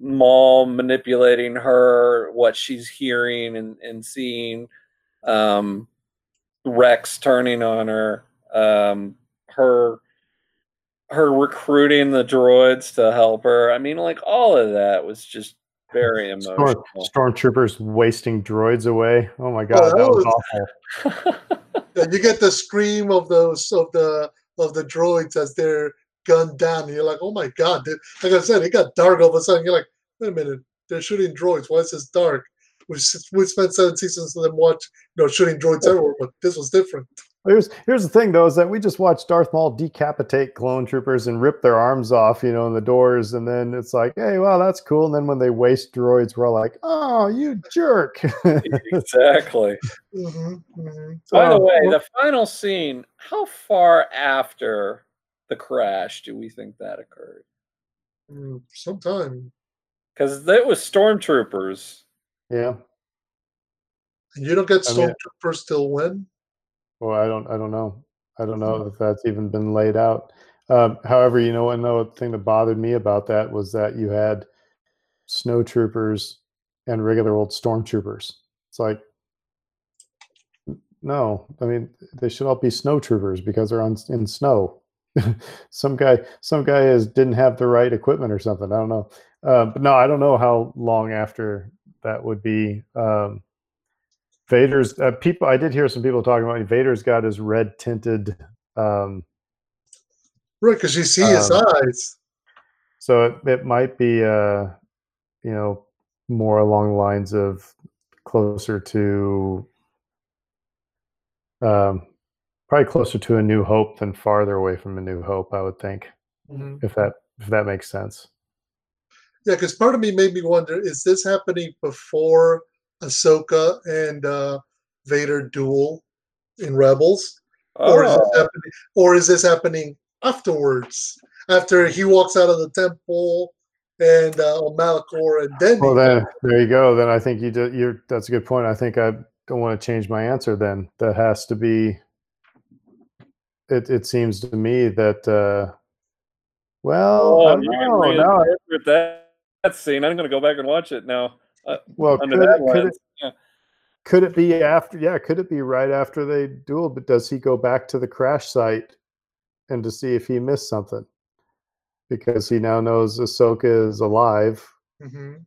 Maul manipulating her, what she's hearing and, and seeing, um, Rex turning on her, um, her her recruiting the droids to help her. I mean, like all of that was just very Storm, emotional. stormtroopers wasting droids away. Oh my god, that that was was- awful. And you get the scream of those of the of the droids as they're gunned down, and you're like, oh my god! Dude. Like I said, it got dark all of a sudden. You're like, wait a minute, they're shooting droids. Why is this dark? We we spent seven seasons of them watch, you know, shooting droids everywhere, but this was different. Here's here's the thing though, is that we just watched Darth Maul decapitate clone troopers and rip their arms off, you know, in the doors, and then it's like, hey, well, that's cool. And then when they waste droids, we're all like, oh, you jerk. exactly. hmm hmm By the way, the final scene, how far after the crash do we think that occurred? Mm, sometime, Because it was stormtroopers. yeah. and you don't get I mean- stormtroopers till when? Well, I don't I don't know. I don't know if that's even been laid out. Um, however, you know, another thing that bothered me about that was that you had snow troopers and regular old stormtroopers. It's like, no, I mean, they should all be snow troopers because they're on in snow. some guy, some guy is didn't have the right equipment or something. I don't know. Uh, but no, I don't know how long after that would be. Um, Vader's uh, people. I did hear some people talking about Vader's got his red tinted. Um, Right, because you see his Um, eyes. so it, it might be, uh, you know, more along the lines of closer to, um, probably closer to a New Hope than farther away from a New Hope. I would think, Mhm. if that if that makes sense. Yeah, because part of me made me wonder: is this happening before Ahsoka and uh, Vader duel in Rebels, or is Oh, this happening, or is this happening afterwards? After he walks out of the temple and uh, on Malachor, and then Well, then there you go. Then I think you do, you're. That's a good point. I think I don't want to change my answer. Then that has to be. It it seems to me that. uh Well, I oh don't you know. can Now, reinterpret that, that scene. I'm going to go back and watch it now. Well, Under could that it, could it yeah. could it be after? Yeah, could it be right after they duel? But does he go back to the crash site and to see if he missed something? Because he now knows Ahsoka is alive. Mhm.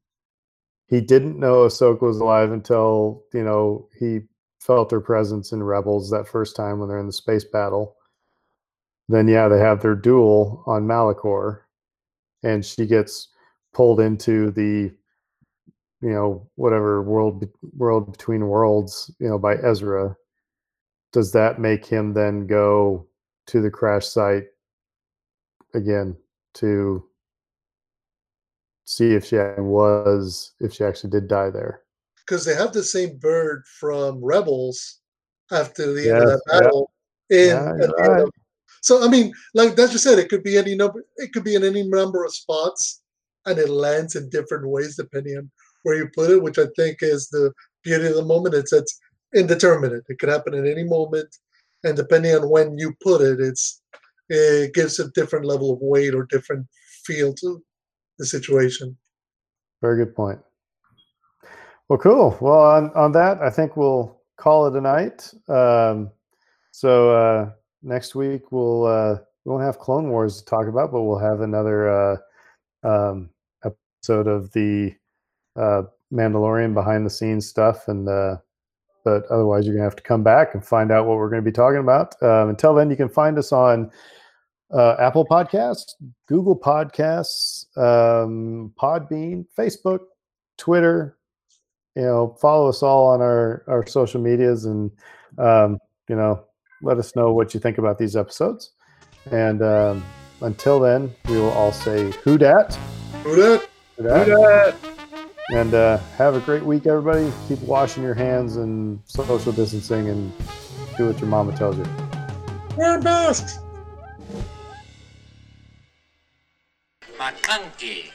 he didn't know Ahsoka was alive until you know he felt her presence in Rebels that first time when they're in the space battle. Then yeah, they have their duel on Malachor, and she gets pulled into the you know whatever world world between worlds you know by Ezra. Does that make him then go to the crash site again to see if she actually was if she actually did die there? because they have the same bird from Rebels after the end of that yeah. battle. In Yeah, you're right. so I mean, like that's just said, it could be any number. It could be in any number of spots, and it lands in different ways depending on where you put it. Which I think is the beauty of the moment. It's it's indeterminate. It could happen at any moment, and depending on when you put it, it's it gives a different level of weight or different feel to the situation. Very good point. Well, cool. Well, on, on that, I think we'll call it a night. Um, so uh, next week we'll uh, we won't have Clone Wars to talk about, but we'll have another uh, um, episode of the uh, Mandalorian behind the scenes stuff. And uh, but otherwise, you're gonna have to come back and find out what we're going to be talking about. Um, until then, you can find us on uh, Apple Podcasts, Google Podcasts, um, Podbean, Facebook, Twitter. You know, follow us all on our our social medias, and um, you know, let us know what you think about these episodes. And um, until then, we will all say "Who dat?" Who dat? Who dat? And uh, have a great week, everybody. Keep washing your hands and social distancing, and do what your mama tells you. Wear masks. McConkey.